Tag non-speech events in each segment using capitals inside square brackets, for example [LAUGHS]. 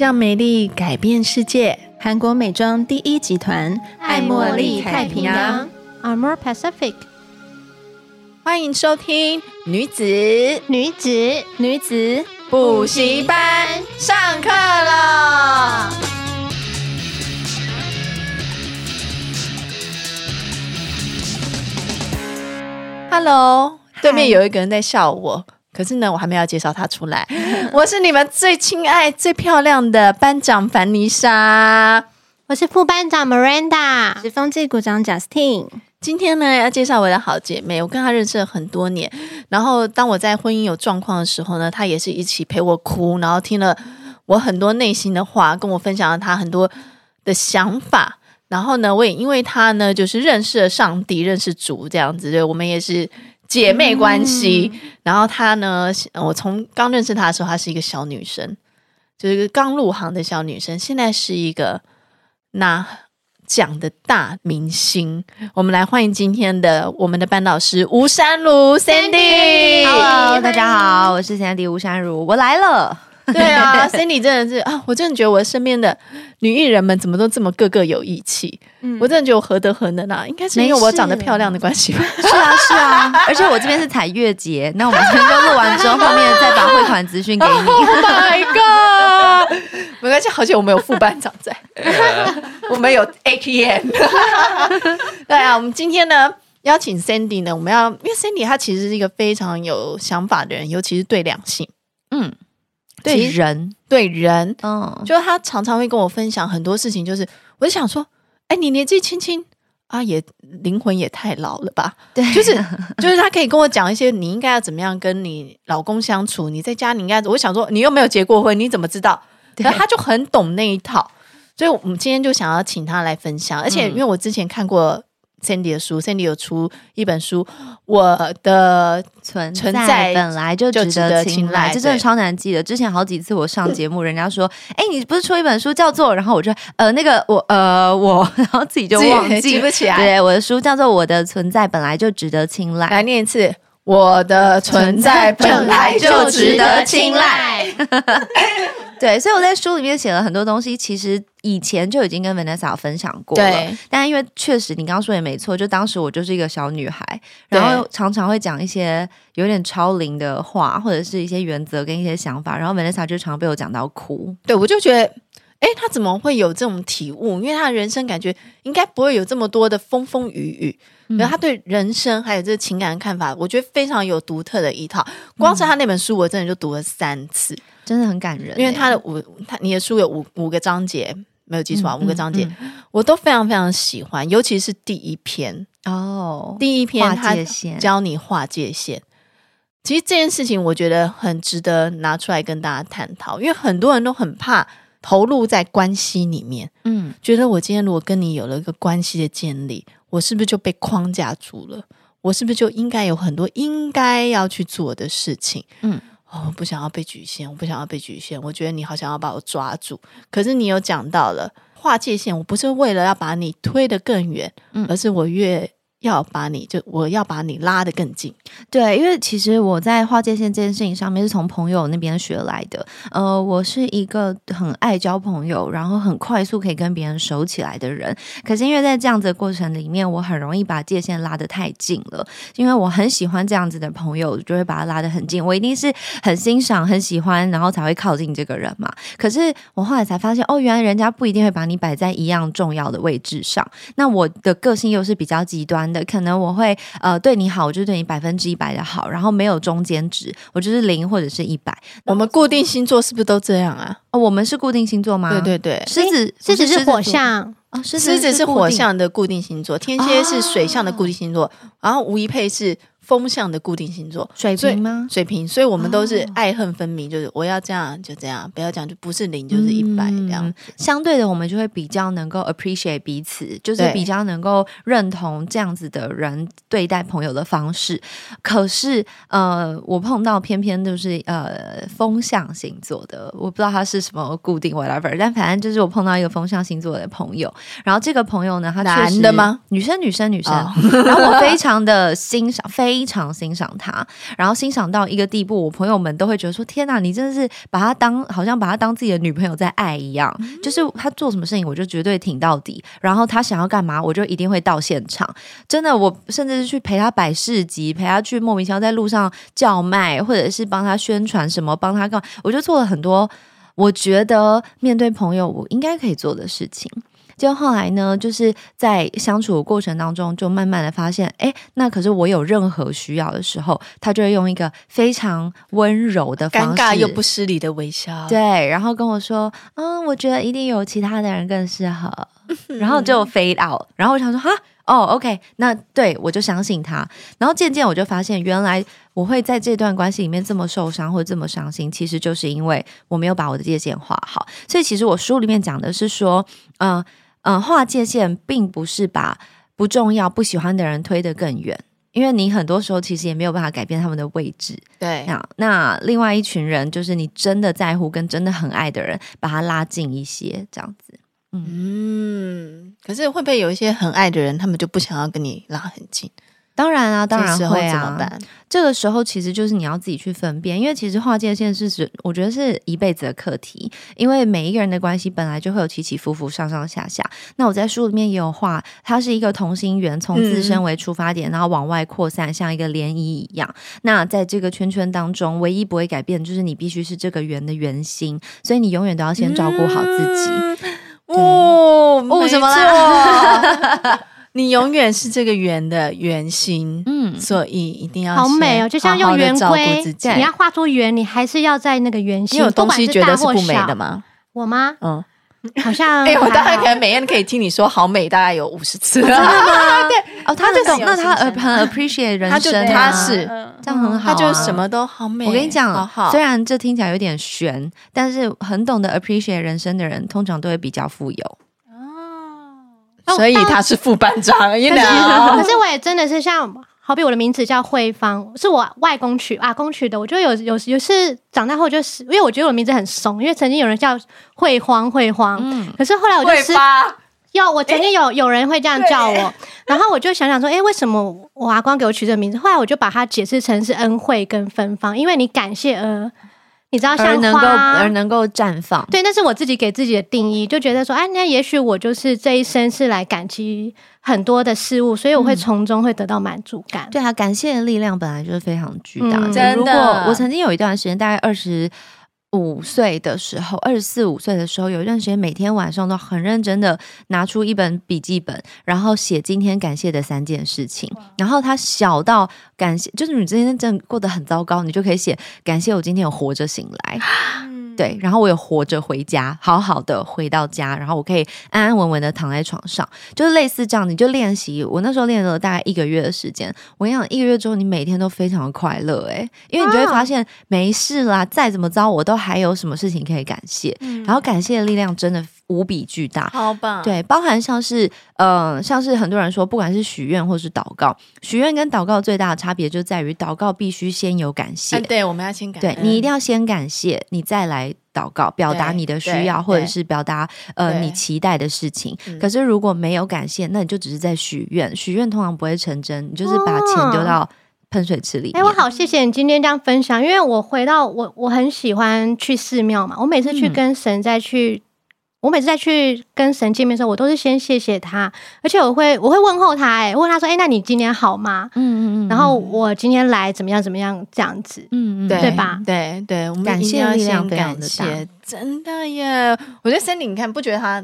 让美丽改变世界。韩国美妆第一集团爱茉莉太平洋 Amore Pacific。欢迎收听女子女子女子补习班上课了。Hello，对面有一个人在笑我。可是呢，我还没有介绍她出来。[LAUGHS] 我是你们最亲爱、最漂亮的班长凡妮莎，我是副班长 Miranda，我是风纪股长 Justine。今天呢，要介绍我的好姐妹，我跟她认识了很多年。然后当我在婚姻有状况的时候呢，她也是一起陪我哭，然后听了我很多内心的话，跟我分享了她很多的想法。然后呢，我也因为她呢，就是认识了上帝，认识主这样子，对，我们也是。姐妹关系，嗯、然后她呢，我从刚认识她的时候，她是一个小女生，就是一个刚入行的小女生，现在是一个拿奖的大明星。我们来欢迎今天的我们的班导师吴山如 Sandy。Hello，大家好，我是 Sandy 吴山如，我来了。[LAUGHS] 对啊，Cindy 真的是啊，我真的觉得我身边的女艺人们怎么都这么个个有义气。嗯，我真的觉得我何德何能啊？应该是因为我长得漂亮的关系吧？[LAUGHS] 是啊，是啊。而且我这边是采月结，那我们全都录完之后，后面再把汇款资讯给你。[LAUGHS] Oh my god！没关系，好像我们有副班长在，我们有 ATM。对啊，我们今天呢邀请 Sandy 呢，我们要因为 Sandy 她其实是一个非常有想法的人，尤其是对两性，嗯。对人，对人，嗯，就是他常常会跟我分享很多事情，就是我就想说，哎，你年纪轻轻啊，也灵魂也太老了吧？对，就是就是他可以跟我讲一些，你应该要怎么样跟你老公相处，你在家你应该，我想说，你又没有结过婚，你怎么知道？对，他就很懂那一套，所以我们今天就想要请他来分享，而且因为我之前看过。Sandy 的书，Sandy 有出一本书，我的存存在本来就值得青睐，这真的超难记的。之前好几次我上节目，人家说：“哎，你不是出一本书叫做……”然后我就呃那个我呃我，[LAUGHS] 然后自己就忘记记不起来。对，我的书叫做《我的存在本来就值得青睐》，来念一次：“我的存在本来就值得青睐。”对，所以我在书里面写了很多东西，其实以前就已经跟 Vanessa 分享过了。对，但因为确实你刚刚说也没错，就当时我就是一个小女孩，然后常常会讲一些有点超龄的话，或者是一些原则跟一些想法，然后 Vanessa 就常被我讲到哭。对，我就觉得，哎，他怎么会有这种体悟？因为他的人生感觉应该不会有这么多的风风雨雨。然后他对人生还有这个情感的看法，我觉得非常有独特的一套。光是他那本书，我真的就读了三次，真的很感人。因为他的五，他你的书有五五个章节，没有记错啊，五个章节我都非常非常喜欢，尤其是第一篇哦，第一篇他教你划界限。其实这件事情我觉得很值得拿出来跟大家探讨，因为很多人都很怕投入在关系里面，嗯，觉得我今天如果跟你有了一个关系的建立。我是不是就被框架住了？我是不是就应该有很多应该要去做的事情？嗯，哦，我不想要被局限，我不想要被局限。我觉得你好想要把我抓住，可是你有讲到了划界线，我不是为了要把你推得更远，嗯，而是我越。要把你就我要把你拉得更近，对，因为其实我在划界线这件事情上面是从朋友那边学来的。呃，我是一个很爱交朋友，然后很快速可以跟别人熟起来的人。可是因为在这样子的过程里面，我很容易把界限拉得太近了。因为我很喜欢这样子的朋友，就会把他拉得很近。我一定是很欣赏、很喜欢，然后才会靠近这个人嘛。可是我后来才发现，哦，原来人家不一定会把你摆在一样重要的位置上。那我的个性又是比较极端的，可能我会呃对你好，我就对你百分之一百的好，然后没有中间值，我就是零或者是一百。我们固定星座是不是都这样啊？哦，我们是固定星座吗？对对对，狮子狮子是火象，哦，狮子是火象的固定星座，天蝎是水象的固定星座，然后吴一佩是风向的固定星座，水瓶吗？水瓶，所以我们都是爱恨分明，就是我要这样就这样，不要这样就不是零就是一百这样。嗯、相对的，我们就会比较能够 appreciate 彼此，就是比较能够认同这样子的人对待朋友的方式。可是，呃，我碰到偏偏就是呃风向星座的，我不知道他是什么固定 whatever，但反正就是我碰到一个风向星座的朋友，然后这个朋友呢，他男的吗？女生，女生，女生。哦、然后我非常的欣赏，非。[LAUGHS] 非常欣赏他，然后欣赏到一个地步，我朋友们都会觉得说：“天哪，你真的是把他当好像把他当自己的女朋友在爱一样。嗯”就是他做什么事情，我就绝对挺到底。然后他想要干嘛，我就一定会到现场。真的，我甚至是去陪他摆市集，陪他去莫名其妙在路上叫卖，或者是帮他宣传什么，帮他干嘛，我就做了很多我觉得面对朋友我应该可以做的事情。就后来呢，就是在相处的过程当中，就慢慢的发现，哎，那可是我有任何需要的时候，他就会用一个非常温柔的方式，尴尬又不失礼的微笑，对，然后跟我说，嗯，我觉得一定有其他的人更适合，[LAUGHS] 然后就 fade out，然后我想说，哈，哦，OK，那对我就相信他，然后渐渐我就发现，原来我会在这段关系里面这么受伤或者这么伤心，其实就是因为我没有把我的界限画好，所以其实我书里面讲的是说，嗯。嗯，划界线并不是把不重要、不喜欢的人推得更远，因为你很多时候其实也没有办法改变他们的位置。对，那那另外一群人，就是你真的在乎跟真的很爱的人，把他拉近一些，这样子。嗯，嗯，可是会不会有一些很爱的人，他们就不想要跟你拉很近？当然啊，当然会啊。怎么办？这个时候其实就是你要自己去分辨，因为其实划界线是指，我觉得是一辈子的课题。因为每一个人的关系本来就会有起起伏伏、上上下下。那我在书里面也有画，它是一个同心圆，从自身为出发点，嗯、然后往外扩散，像一个涟漪一样。那在这个圈圈当中，唯一不会改变的就是你必须是这个圆的圆心，所以你永远都要先照顾好自己。嗯、哦，哦，什么啦？[LAUGHS] 你永远是这个圆的圆心，嗯，所以一定要好美哦，就像用圆规，你要画出圆，你还是要在那个圆心。你有东西觉得是不美的吗？我吗？嗯，好像 [LAUGHS] 哎，我大概可能每天可以听你说好美，大概有五十次。真的吗？[LAUGHS] 对哦，他这种，那他很 appreciate 人生，他是这样很好，他就什么都好美。我跟你讲，虽然这听起来有点玄，但是很懂得 appreciate 人生的人，通常都会比较富有。所以他是副班长，可是，可是我也真的是像，好比我的名字叫慧芳，是我外公取，阿公取的。我觉得有有有是长大后就是，因为我觉得我的名字很怂，因为曾经有人叫慧芳慧芳，嗯，可是后来我就是有我曾经有有人会这样叫我，然后我就想想说，哎，为什么我阿光给我取这个名字？后来我就把它解释成是恩惠跟芬芳，因为你感谢而。你知道像花，而能够而能够绽放，对，那是我自己给自己的定义，就觉得说，哎，那也许我就是这一生是来感激很多的事物，所以我会从中会得到满足感。嗯、对啊，感谢的力量本来就是非常巨大的。嗯、真的，如果我曾经有一段时间，大概二十。五岁的时候，二十四五岁的时候，有一段时间每天晚上都很认真的拿出一本笔记本，然后写今天感谢的三件事情。然后他小到感谢，就是你今天真的过得很糟糕，你就可以写感谢我今天有活着醒来。[LAUGHS] 对，然后我也活着回家，好好的回到家，然后我可以安安稳稳的躺在床上，就是类似这样，你就练习。我那时候练了大概一个月的时间，我跟你讲，一个月之后你每天都非常的快乐，诶，因为你就会发现没事啦，再怎么糟我都还有什么事情可以感谢，然后感谢的力量真的。无比巨大，好棒！对，包含像是，呃，像是很多人说，不管是许愿或是祷告，许愿跟祷告最大的差别就在于，祷告必须先有感谢。啊、对，我们要先感谢，对，你一定要先感谢，你再来祷告，表达你的需要，或者是表达呃你期待的事情。可是如果没有感谢，那你就只是在许愿，许愿通常不会成真，你就是把钱丢到喷水池里。哎，我好谢谢你今天这样分享，因为我回到我我很喜欢去寺庙嘛，我每次去跟神再去。嗯我每次在去跟神见面的时候，我都是先谢谢他，而且我会我会问候他，哎，问他说，哎，那你今天好吗？嗯嗯嗯。然后我今天来怎么样怎么样这样子，嗯嗯，对吧？对对，我们感谢力量感谢，真的耶！我觉得 Sandy，你看不觉得她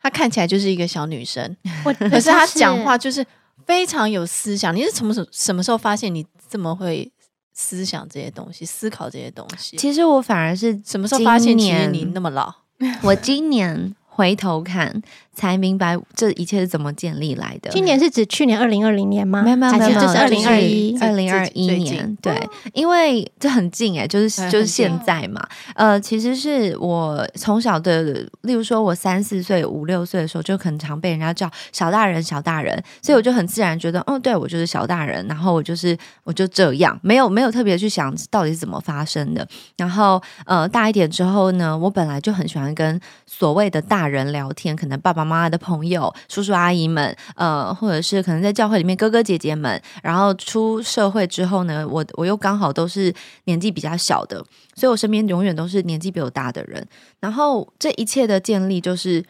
她看起来就是一个小女生，[LAUGHS] 可是她讲话就是非常有思想。你是从什什么时候发现你这么会思想这些东西，思考这些东西？其实我反而是什么时候发现其实你那么老？[LAUGHS] 我今年回头看，才明白这一切是怎么建立来的。今年是指去年二零二零年吗？没有没有没有，就是二零二一二零二一年。对，因为这很近哎，就是就是现在嘛。呃，其实是我从小的，例如说我三四岁、五六岁的时候，就很常被人家叫小大人、小大人，所以我就很自然觉得，哦，对我就是小大人，然后我就是我就这样，没有没有特别去想到底是怎么发生的。然后呃，大一点之后呢，我本来就很喜欢跟所谓的大人聊天，可能爸爸妈妈的朋友、叔叔阿姨们，呃，或者是可能在教会里面哥哥姐姐们。然后出社会之后呢，我我又刚好都是年纪比较小的，所以我身边永远都是年纪比我大的人。然后这一切的建立，就是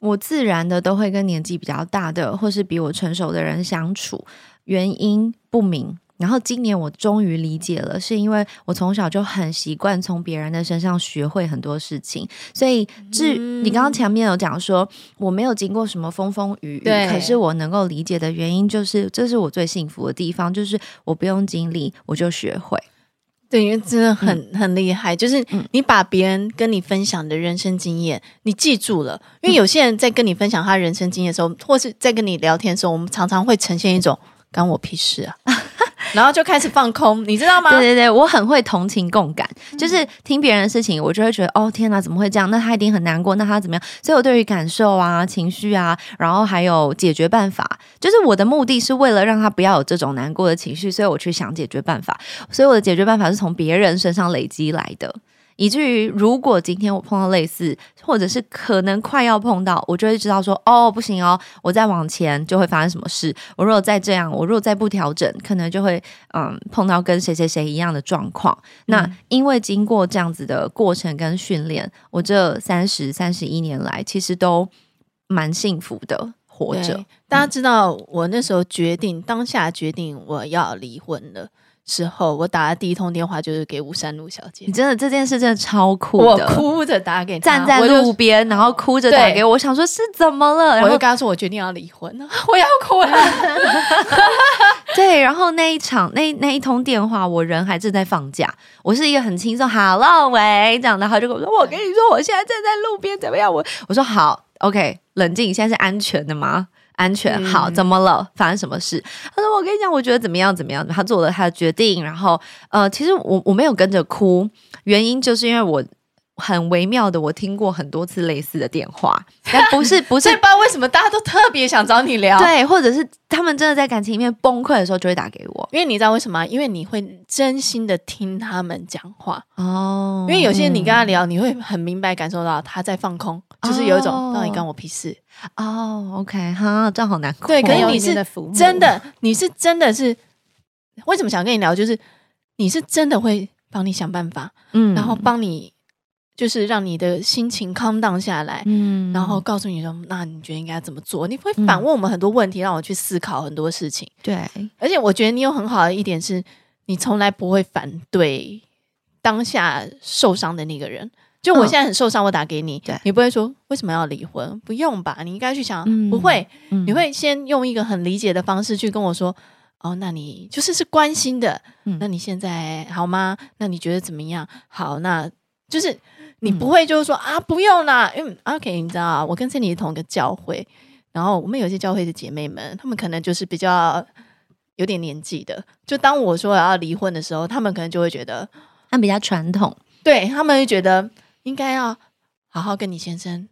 我自然的都会跟年纪比较大的，或是比我成熟的人相处，原因不明。然后今年我终于理解了，是因为我从小就很习惯从别人的身上学会很多事情，所以至于你刚刚前面有讲说我没有经过什么风风雨雨，可是我能够理解的原因就是这是我最幸福的地方，就是我不用经历我就学会，对，因为真的很、嗯、很厉害，就是你把别人跟你分享的人生经验你记住了，因为有些人在跟你分享他人生经验的时候，或是在跟你聊天的时候，我们常常会呈现一种干我屁事啊。[LAUGHS] 然后就开始放空，你知道吗？对对对，我很会同情共感，嗯、就是听别人的事情，我就会觉得哦天哪，怎么会这样？那他一定很难过，那他怎么样？所以我对于感受啊、情绪啊，然后还有解决办法，就是我的目的是为了让他不要有这种难过的情绪，所以我去想解决办法。所以我的解决办法是从别人身上累积来的。以至于，如果今天我碰到类似，或者是可能快要碰到，我就会知道说，哦，不行哦，我再往前就会发生什么事。我如果再这样，我如果再不调整，可能就会嗯碰到跟谁谁谁一样的状况。嗯、那因为经过这样子的过程跟训练，我这三十三十一年来，其实都蛮幸福的活着。大家知道，我那时候决定当下决定我要离婚了。之后，我打的第一通电话就是给吴山路小姐。你真的这件事真的超酷的，我哭着打给她，站在路边，然后哭着打给我，我想说是怎么了？然后我就跟她说我决定要离婚了，[LAUGHS] 我要哭了。[LAUGHS] 对，然后那一场那那一通电话，我人还正在放假，我是一个很轻松，Hello 喂，这样的，他就跟我说，我跟你说，我现在站在路边怎么样？我我说好，OK，冷静，现在是安全的吗？安全好，怎么了？发生什么事？他说：“我跟你讲，我觉得怎么样怎么样。”他做了他的决定，然后呃，其实我我没有跟着哭，原因就是因为我很微妙的，我听过很多次类似的电话，[LAUGHS] 但不是不是，不知道为什么大家都特别想找你聊，[LAUGHS] 对，或者是他们真的在感情里面崩溃的时候就会打给我，因为你知道为什么？因为你会真心的听他们讲话哦，因为有些人你跟他聊，嗯、你会很明白感受到他在放空，就是有一种到底关我屁事。哦、oh,，OK，哈，这样好难过。对，可是你是真的，你是真的是为什么想跟你聊？就是你是真的会帮你想办法，嗯，然后帮你就是让你的心情 calm down 下来，嗯，然后告诉你说，那你觉得应该怎么做？你会反问我们很多问题，让我去思考很多事情。对，而且我觉得你有很好的一点是，你从来不会反对当下受伤的那个人。就我现在很受伤，我打给你，嗯、你不会说为什么要离婚？不用吧？你应该去想，嗯、不会，嗯、你会先用一个很理解的方式去跟我说，哦，那你就是是关心的，嗯、那你现在好吗？那你觉得怎么样？好，那就是你不会就是说、嗯、啊，不用啦，因为 OK，你知道，我跟 Cindy 是同一个教会，然后我们有些教会的姐妹们，她们可能就是比较有点年纪的，就当我说我要离婚的时候，她们可能就会觉得，她比较传统，对，他们会觉得。应该要好好跟你先生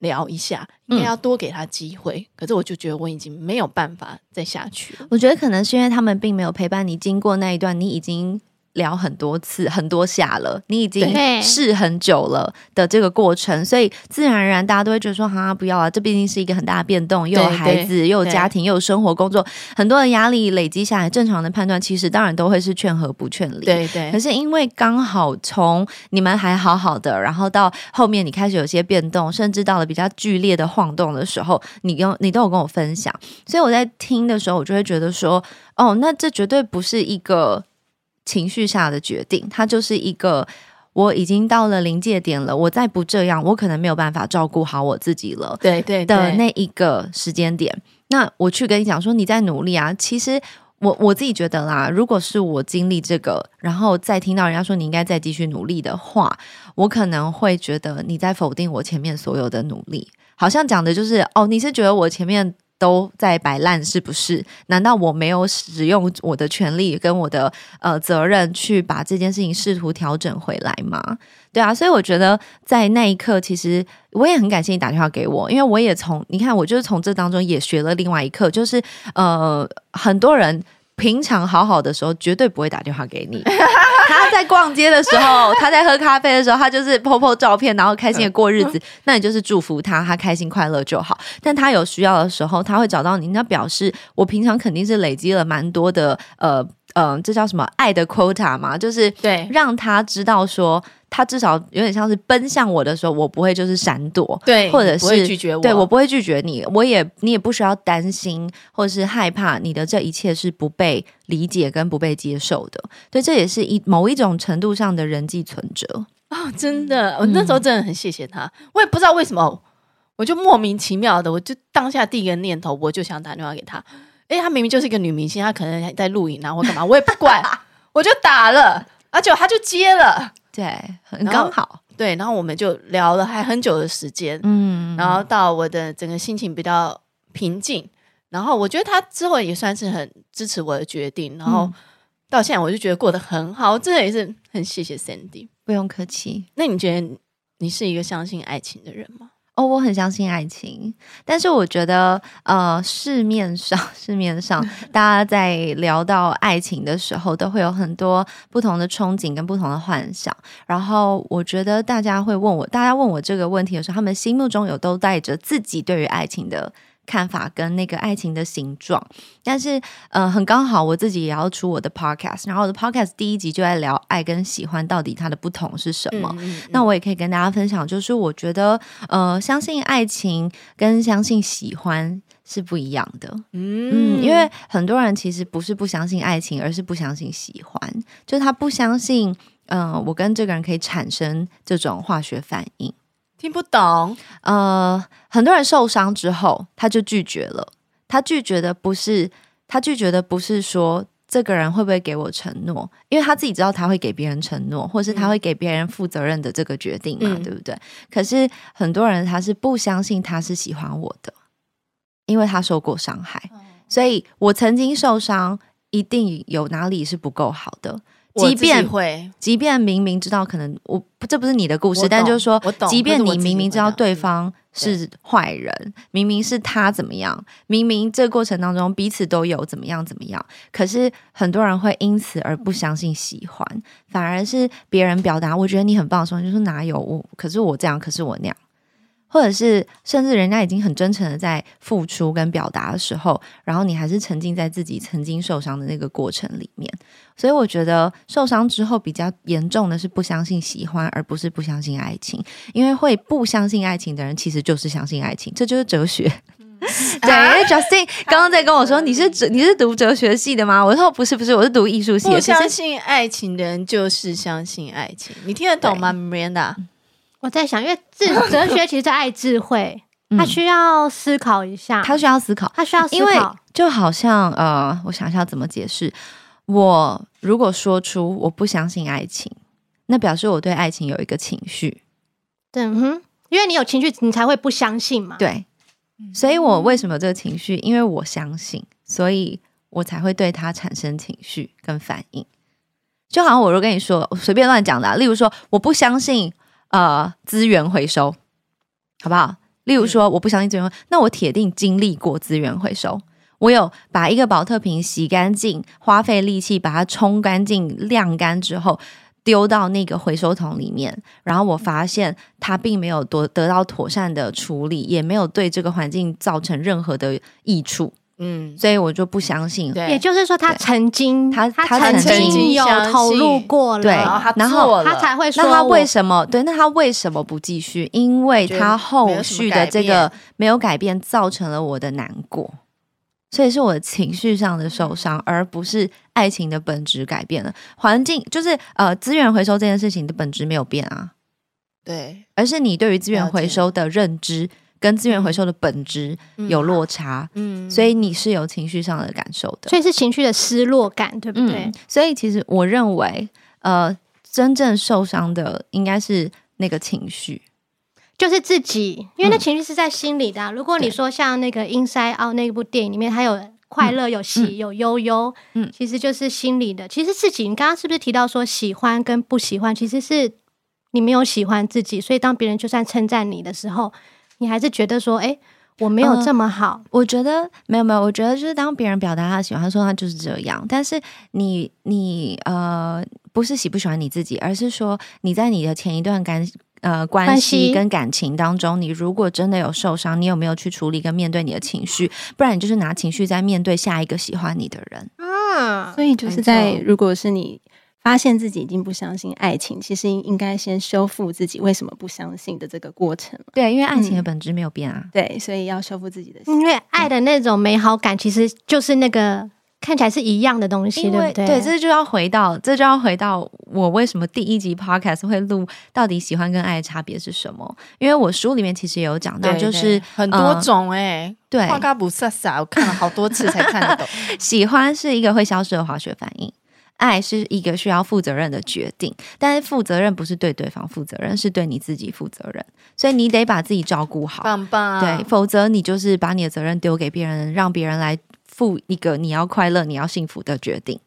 聊一下，应该要多给他机会。嗯、可是我就觉得我已经没有办法再下去了。我觉得可能是因为他们并没有陪伴你经过那一段，你已经。聊很多次很多下了，你已经试很久了的这个过程，所以自然而然大家都会觉得说哈不要啊，这毕竟是一个很大的变动，又有孩子，又有家庭，又有生活工作，很多的压力累积下来，正常的判断其实当然都会是劝和不劝离。对对。可是因为刚好从你们还好好的，然后到后面你开始有些变动，甚至到了比较剧烈的晃动的时候，你跟你都有跟我分享，所以我在听的时候，我就会觉得说哦，那这绝对不是一个。情绪下的决定，它就是一个我已经到了临界点了，我再不这样，我可能没有办法照顾好我自己了。对对的那一个时间点，那我去跟你讲说你在努力啊。其实我我自己觉得啦，如果是我经历这个，然后再听到人家说你应该再继续努力的话，我可能会觉得你在否定我前面所有的努力。好像讲的就是哦，你是觉得我前面都在摆烂是不是？难道我没有使用我的权利跟我的呃责任去把这件事情试图调整回来吗？对啊，所以我觉得在那一刻，其实我也很感谢你打电话给我，因为我也从你看，我就是从这当中也学了另外一课，就是呃，很多人平常好好的时候绝对不会打电话给你。[LAUGHS] 他在逛街的时候，[LAUGHS] 他在喝咖啡的时候，他就是 po po 照片，然后开心的过日子。那你就是祝福他，他开心快乐就好。但他有需要的时候，他会找到你，那表示我平常肯定是累积了蛮多的呃。嗯、呃，这叫什么爱的 quota 嘛？就是对，让他知道说，他至少有点像是奔向我的时候，我不会就是闪躲，对，或者是拒绝我，对，我不会拒绝你，我也你也不需要担心或者是害怕你的这一切是不被理解跟不被接受的。对，这也是一某一种程度上的人际存折啊、哦！真的，我那时候真的很谢谢他，嗯、我也不知道为什么，我就莫名其妙的，我就当下第一个念头，我就想打电话给他。哎，她明明就是一个女明星，她可能在录影啊，或干嘛，我也不管，[LAUGHS] 我就打了，而且她就接了，对，很刚好，对，然后我们就聊了还很久的时间，嗯，然后到我的整个心情比较平静，然后我觉得她之后也算是很支持我的决定，然后到现在我就觉得过得很好，真的也是很谢谢 Sandy，不用客气。那你觉得你是一个相信爱情的人吗？哦，我很相信爱情，但是我觉得，呃，市面上 [LAUGHS] 市面上 [LAUGHS] 大家在聊到爱情的时候，都会有很多不同的憧憬跟不同的幻想。然后，我觉得大家会问我，大家问我这个问题的时候，他们心目中有都带着自己对于爱情的。看法跟那个爱情的形状，但是呃，很刚好我自己也要出我的 podcast，然后我的 podcast 第一集就在聊爱跟喜欢到底它的不同是什么。嗯嗯、那我也可以跟大家分享，就是我觉得呃，相信爱情跟相信喜欢是不一样的。嗯，嗯，因为很多人其实不是不相信爱情，而是不相信喜欢，就是他不相信，嗯、呃，我跟这个人可以产生这种化学反应。听不懂，呃，很多人受伤之后，他就拒绝了。他拒绝的不是，他拒绝的不是说这个人会不会给我承诺，因为他自己知道他会给别人承诺，或是他会给别人负责任的这个决定嘛，嗯、对不对？可是很多人他是不相信他是喜欢我的，因为他受过伤害，嗯、所以我曾经受伤，一定有哪里是不够好的。即便会，即便明明知道可能我这不是你的故事，但就是说，即便你明明知道对方是坏人，明明是他怎么样，明明这个过程当中彼此都有怎么样怎么样，可是很多人会因此而不相信喜欢，反而是别人表达我觉得你很棒的时候，就是哪有我，可是我这样，可是我那样。或者是甚至人家已经很真诚的在付出跟表达的时候，然后你还是沉浸在自己曾经受伤的那个过程里面，所以我觉得受伤之后比较严重的是不相信喜欢，而不是不相信爱情。因为会不相信爱情的人，其实就是相信爱情，这就是哲学。对，因为 Justin 刚刚在跟我说，你是哲你是读哲学系的吗？我说不是不是，我是读艺术系的。不相信爱情的人就是相信爱情，你听得懂吗，Miranda？我在想，因为智哲学其实在爱智慧，他需要思考一下，他需要思考，他需要思考，因为就好像呃，我想一下怎么解释。我如果说出我不相信爱情，那表示我对爱情有一个情绪。对，哼，因为你有情绪，你才会不相信嘛。对，所以我为什么这个情绪？因为我相信，所以我才会对他产生情绪跟反应。就好像我如果跟你说，我随便乱讲的啊，例如说，我不相信。呃，资源回收，好不好？例如说，我不相信资源，那我铁定经历过资源回收。我有把一个保特瓶洗干净，花费力气把它冲干净、晾干之后，丢到那个回收桶里面，然后我发现它并没有得得到妥善的处理，也没有对这个环境造成任何的益处。嗯，所以我就不相信。也就是说，他曾经他他曾经有投入过了，对，然后他才会说。那他为什么？对，那他为什么不继续？因为他后续的这个没有改变，造成了我的难过，所以是我的情绪上的受伤，而不是爱情的本质改变了。环境就是呃，资源回收这件事情的本质没有变啊，对，而是你对于资源回收的认知。跟资源回收的本质有落差，嗯，嗯，所以你是有情绪上的感受的，所以是情绪的失落感，对不对？嗯，所以其实我认为，呃，真正受伤的应该是那个情绪。就是自己，因为那情绪是在心里的、啊。如果你说像那个《Inside Out》那部电影里面，它有快乐、有喜、有悠悠，嗯，其实就是心里的。其实自己，你刚刚是不是提到说喜欢跟不喜欢，其实是你没有喜欢自己，所以当别人就算称赞你的时候，你还是觉得说，哎。我没有这么好，呃、我觉得没有没有，我觉得就是当别人表达他喜欢，他说他就是这样。但是你你呃，不是喜不喜欢你自己，而是说你在你的前一段感呃关系跟感情当中，你如果真的有受伤，你有没有去处理跟面对你的情绪？不然你就是拿情绪在面对下一个喜欢你的人。啊，所以就是在如果是你。发现自己已经不相信爱情，其实应该先修复自己为什么不相信的这个过程。对，因为爱情的本质没有变啊。嗯、对，所以要修复自己的心。因为爱的那种美好感，其实就是那个看起来是一样的东西，对不对？对，这就要回到，这就要回到我为什么第一集 podcast 会录，到底喜欢跟爱的差别是什么？因为我书里面其实也有讲到，就是很多种哎、欸，对，花嘎不飒飒，我看了好多次才看得懂。[LAUGHS] 喜欢是一个会消失的化学反应。爱是一个需要负责任的决定，但是负责任不是对对方负责任，是对你自己负责任。所以你得把自己照顾好，棒棒。对，否则你就是把你的责任丢给别人，让别人来负一个你要快乐、你要幸福的决定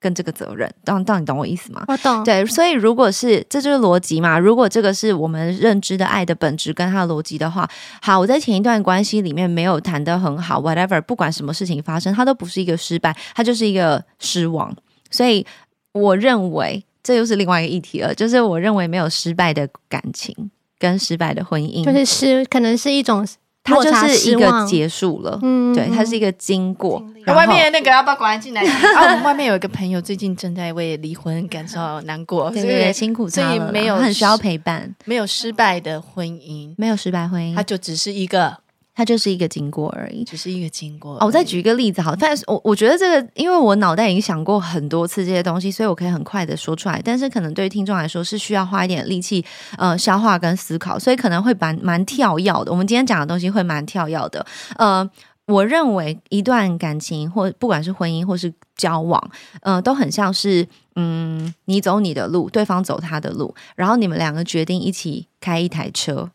跟这个责任。当当你懂我意思吗？我懂。对，所以如果是这就是逻辑嘛。如果这个是我们认知的爱的本质跟它的逻辑的话，好，我在前一段关系里面没有谈得很好，whatever，不管什么事情发生，它都不是一个失败，它就是一个失望。所以，我认为这又是另外一个议题了。就是我认为没有失败的感情跟失败的婚姻，就是失，可能是一种，它就是一个结束了。嗯，对，它是一个经过。外面那个要不要关进来？[LAUGHS] 啊，我们外面有一个朋友最近正在为离婚感到难过，对对对，辛苦他了，所以没有很需要陪伴，没有失败的婚姻，没有失败婚姻，它就只是一个。它就是一个经过而已，只是一个经过。哦，我再举一个例子好，但是我我觉得这个，因为我脑袋已经想过很多次这些东西，所以我可以很快的说出来。但是可能对于听众来说是需要花一点力气，呃，消化跟思考，所以可能会蛮蛮跳跃的。我们今天讲的东西会蛮跳跃的。呃，我认为一段感情或不管是婚姻或是交往，呃，都很像是，嗯，你走你的路，对方走他的路，然后你们两个决定一起开一台车。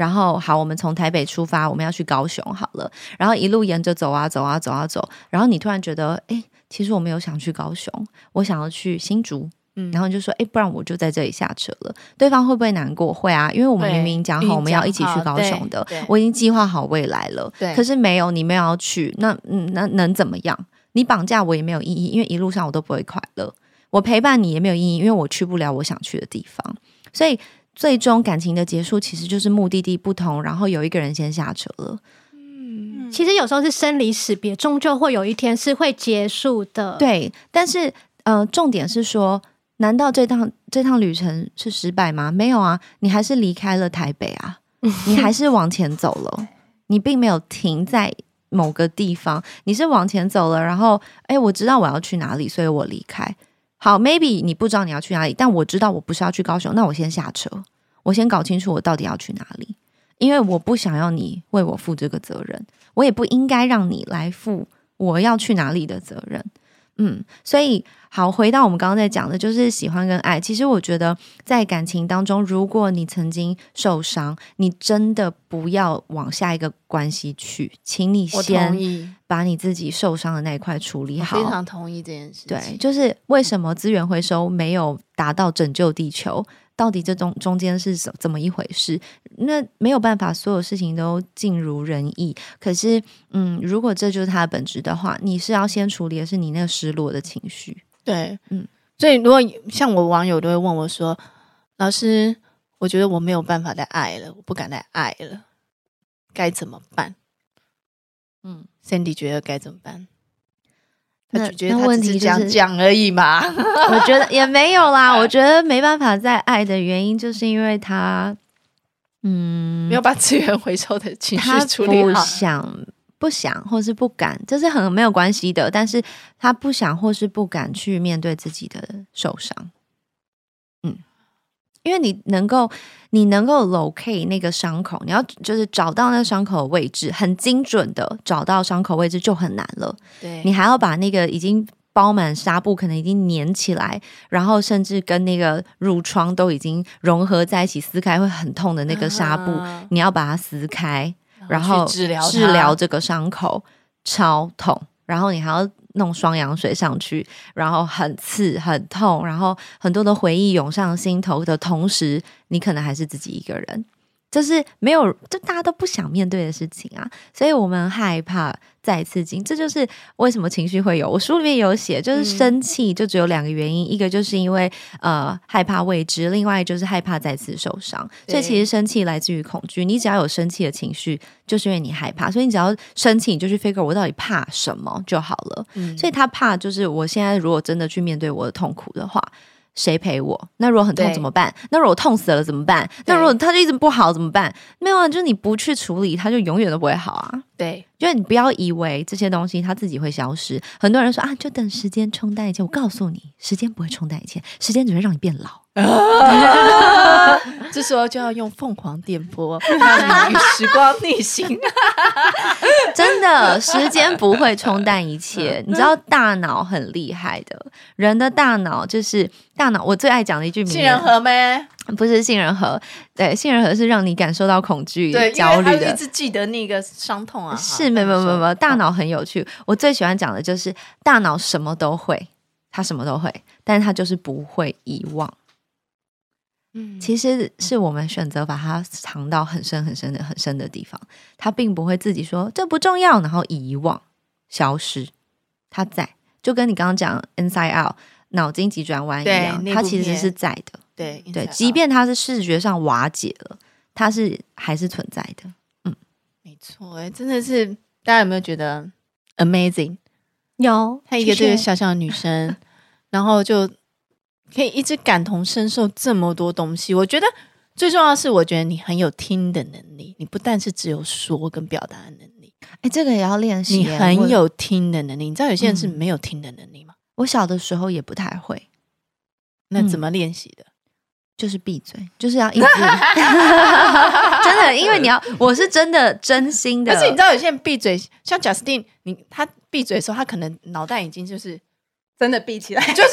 然后好，我们从台北出发，我们要去高雄好了。然后一路沿着走啊走啊走啊走，然后你突然觉得，哎，其实我没有想去高雄，我想要去新竹。嗯，然后你就说，哎，不然我就在这里下车了。对方会不会难过？会啊，因为我们明明讲好我们要一起去高雄的，我已经计划好未来了。对，可是没有，你没有要去，那嗯，那能怎么样？你绑架我也没有意义，因为一路上我都不会快乐。我陪伴你也没有意义，因为我去不了我想去的地方。所以。最终感情的结束其实就是目的地不同，然后有一个人先下车了。嗯，其实有时候是生离死别，终究会有一天是会结束的。对，但是呃，重点是说，难道这趟这趟旅程是失败吗？没有啊，你还是离开了台北啊，[LAUGHS] 你还是往前走了，你并没有停在某个地方，你是往前走了，然后哎，我知道我要去哪里，所以我离开。好，maybe 你不知道你要去哪里，但我知道我不是要去高雄，那我先下车，我先搞清楚我到底要去哪里，因为我不想要你为我负这个责任，我也不应该让你来负我要去哪里的责任。嗯，所以好，回到我们刚刚在讲的，就是喜欢跟爱。其实我觉得，在感情当中，如果你曾经受伤，你真的不要往下一个关系去，请你先把你自己受伤的那一块处理好。非常同意这件事情。对，就是为什么资源回收没有达到拯救地球？到底这中中间是怎怎么一回事？那没有办法，所有事情都尽如人意。可是，嗯，如果这就是它的本质的话，你是要先处理的是你那个失落的情绪。对，嗯。所以，如果像我网友都会问我说：“老师，我觉得我没有办法再爱了，我不敢再爱了，该怎么办？”嗯，Sandy 觉得该怎么办？那觉得他只是讲讲而已嘛？[LAUGHS] 我觉得也没有啦。我觉得没办法再爱的原因，就是因为他，嗯，没有把资源回收的情绪处理好，不想、不想，或是不敢，这是很没有关系的。但是他不想或是不敢去面对自己的受伤。嗯因为你能够，你能够 locate 那个伤口，你要就是找到那个伤口的位置，很精准的找到伤口位置就很难了。对，你还要把那个已经包满纱布，可能已经粘起来，然后甚至跟那个褥疮都已经融合在一起，撕开会很痛的那个纱布，啊、你要把它撕开，然后治疗治疗这个伤口，超痛。然后你还要弄双氧水上去，然后很刺很痛，然后很多的回忆涌上心头的同时，你可能还是自己一个人。这是没有，就大家都不想面对的事情啊，所以我们害怕再次经。这就是为什么情绪会有。我书里面有写，就是生气就只有两个原因，嗯、一个就是因为呃害怕未知，另外就是害怕再次受伤。所以其实生气来自于恐惧。你只要有生气的情绪，就是因为你害怕。所以你只要生气，你就去 figure 我到底怕什么就好了。嗯、所以他怕就是我现在如果真的去面对我的痛苦的话。谁陪我？那如果很痛怎么办？那如果痛死了怎么办？那如果他就一直不好怎么办？没有啊，就是你不去处理，他就永远都不会好啊。对，就是你不要以为这些东西它自己会消失。很多人说啊，就等时间冲淡一切。我告诉你，时间不会冲淡一切，时间只会让你变老。[LAUGHS] 这时候就要用凤凰电波，让你与时光逆行。[LAUGHS] 真的，时间不会冲淡一切。你知道大脑很厉害的，人的大脑就是大脑。我最爱讲的一句名言：杏仁核咩？不是杏仁核，对，杏仁核是让你感受到恐惧、焦虑的，一直记得那个伤痛啊。是，没没没没，大脑很有趣。我最喜欢讲的就是大脑什么都会，它什么都会，但是它就是不会遗忘。嗯，其实是我们选择把它藏到很深很深的很深的地方，它并不会自己说这不重要，然后遗忘、消失。它在，就跟你刚刚讲 Inside Out 脑筋急转弯一样，它其实是在的。对对，即便它是视觉上瓦解了，它是还是存在的。嗯，没错，哎，真的是，大家有没有觉得 amazing？有，她一个这个小小的女生，[LAUGHS] 然后就。可以一直感同身受这么多东西，我觉得最重要的是，我觉得你很有听的能力。你不但是只有说跟表达的能力，哎，这个也要练习。你很有听的能力，你知道有些人是没有听的能力吗？嗯，我小的时候也不太会，那怎么练习的？嗯，就是闭嘴，就是要一直 [LAUGHS] [LAUGHS] 真的，因为你要，我是真的真心的。但是你知道有些人闭嘴，像贾斯汀，你他闭嘴的时候，他可能脑袋已经就是。真的闭起来，[LAUGHS] 就是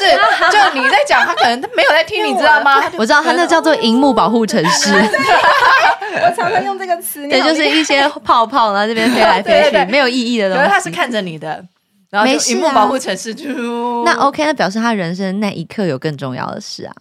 就你在讲，他可能他没有在听，[LAUGHS] 你知道吗？我知道他那叫做荧幕保护城市。[LAUGHS] 我常常用这个词，对，就是一些泡泡然后这边飞来飞去，没有意义的东西。他是看着你的，然后荧幕保护城市就那 OK，那表示他人生那一刻有更重要的事啊，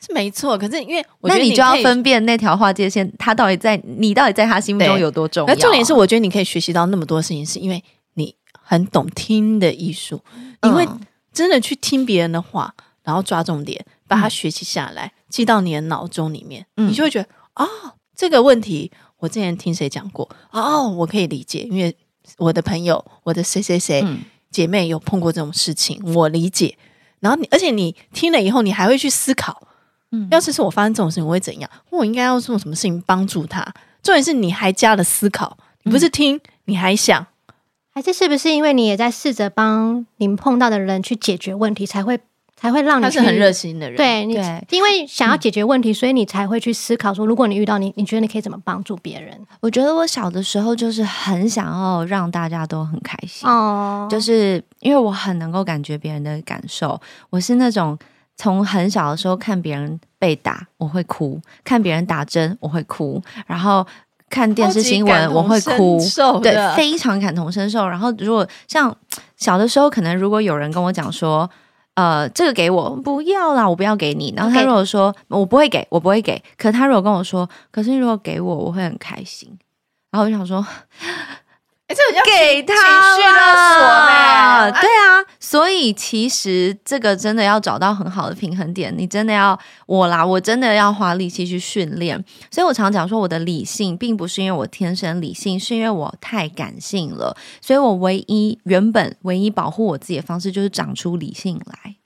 是没错。可是因为那你就要分辨那条划界线，他到底在你到底在他心目中有多重要？重点是，我觉得你可以学习到那么多事情，是因为你很懂听的艺术，因为。真的去听别人的话，然后抓重点，把它学习下来，嗯、记到你的脑中里面，嗯、你就会觉得哦，这个问题我之前听谁讲过哦，我可以理解，因为我的朋友，我的谁谁谁、嗯、姐妹有碰过这种事情，我理解。然后你，而且你听了以后，你还会去思考，嗯，要是是我发生这种事情，我会怎样？我应该要做什么事情帮助他？重点是你还加了思考，你不是听，嗯、你还想。还是是不是因为你也在试着帮您碰到的人去解决问题，才会才会让你他是很热心的人，对你，对因为 [LAUGHS] 想要解决问题，嗯、所以你才会去思考说，如果你遇到你，你觉得你可以怎么帮助别人？我觉得我小的时候就是很想要让大家都很开心哦，就是因为我很能够感觉别人的感受，我是那种从很小的时候看别人被打我会哭，看别人打针我会哭，然后。看电视新闻我会哭，对，非常感同身受。然后如果像小的时候，可能如果有人跟我讲说，呃，这个给我不要啦，我不要给你。然后他如果说.我不会给，我不会给。可是他如果跟我说，可是你如果给我，我会很开心。然后我就想说。给他了，对啊，所以其实这个真的要找到很好的平衡点，你真的要我啦，我真的要花力气去训练。所以我常讲说，我的理性并不是因为我天生理性，是因为我太感性了。所以我唯一原本唯一保护我自己的方式，就是长出理性来，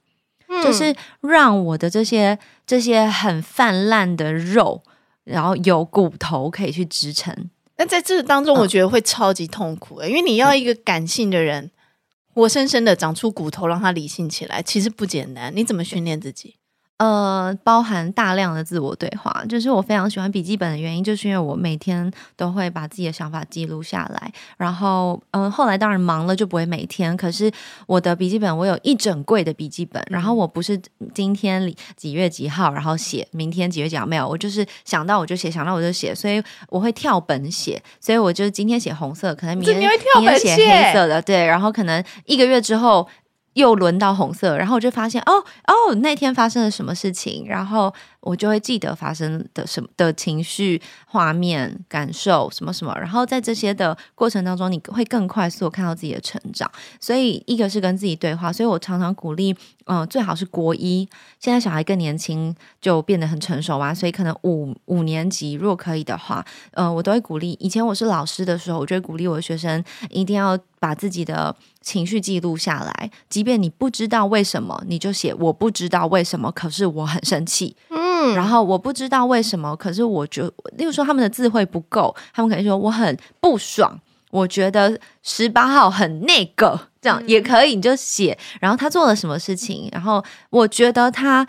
嗯、就是让我的这些这些很泛滥的肉，然后有骨头可以去支撑。那在这当中，我觉得会超级痛苦的，嗯、因为你要一个感性的人，活生生的长出骨头，让他理性起来，其实不简单。你怎么训练自己？呃，包含大量的自我对话，就是我非常喜欢笔记本的原因，就是因为我每天都会把自己的想法记录下来。然后，嗯、呃，后来当然忙了就不会每天，可是我的笔记本我有一整柜的笔记本，然后我不是今天几月几号，然后写明天几月几号没有，我就是想到我就写，想到我就写，所以我会跳本写，所以我就今天写红色，可能明天明天写黑色的，对，然后可能一个月之后。又轮到红色，然后我就发现哦哦，那天发生了什么事情，然后我就会记得发生的什么的情绪、画面、感受什么什么，然后在这些的过程当中，你会更快速看到自己的成长。所以一个是跟自己对话，所以我常常鼓励，嗯、最好是国一，现在小孩更年轻，就变得很成熟啊，所以可能五五年级如果可以的话，呃，我都会鼓励。以前我是老师的时候，我就会鼓励我的学生一定要把自己的。情绪记录下来，即便你不知道为什么，你就写我不知道为什么，可是我很生气。嗯，然后我不知道为什么，可是我就，例如说他们的智慧不够，他们可能说我很不爽，我觉得十八号很那个，这样也可以，你就写。然后他做了什么事情，然后我觉得他。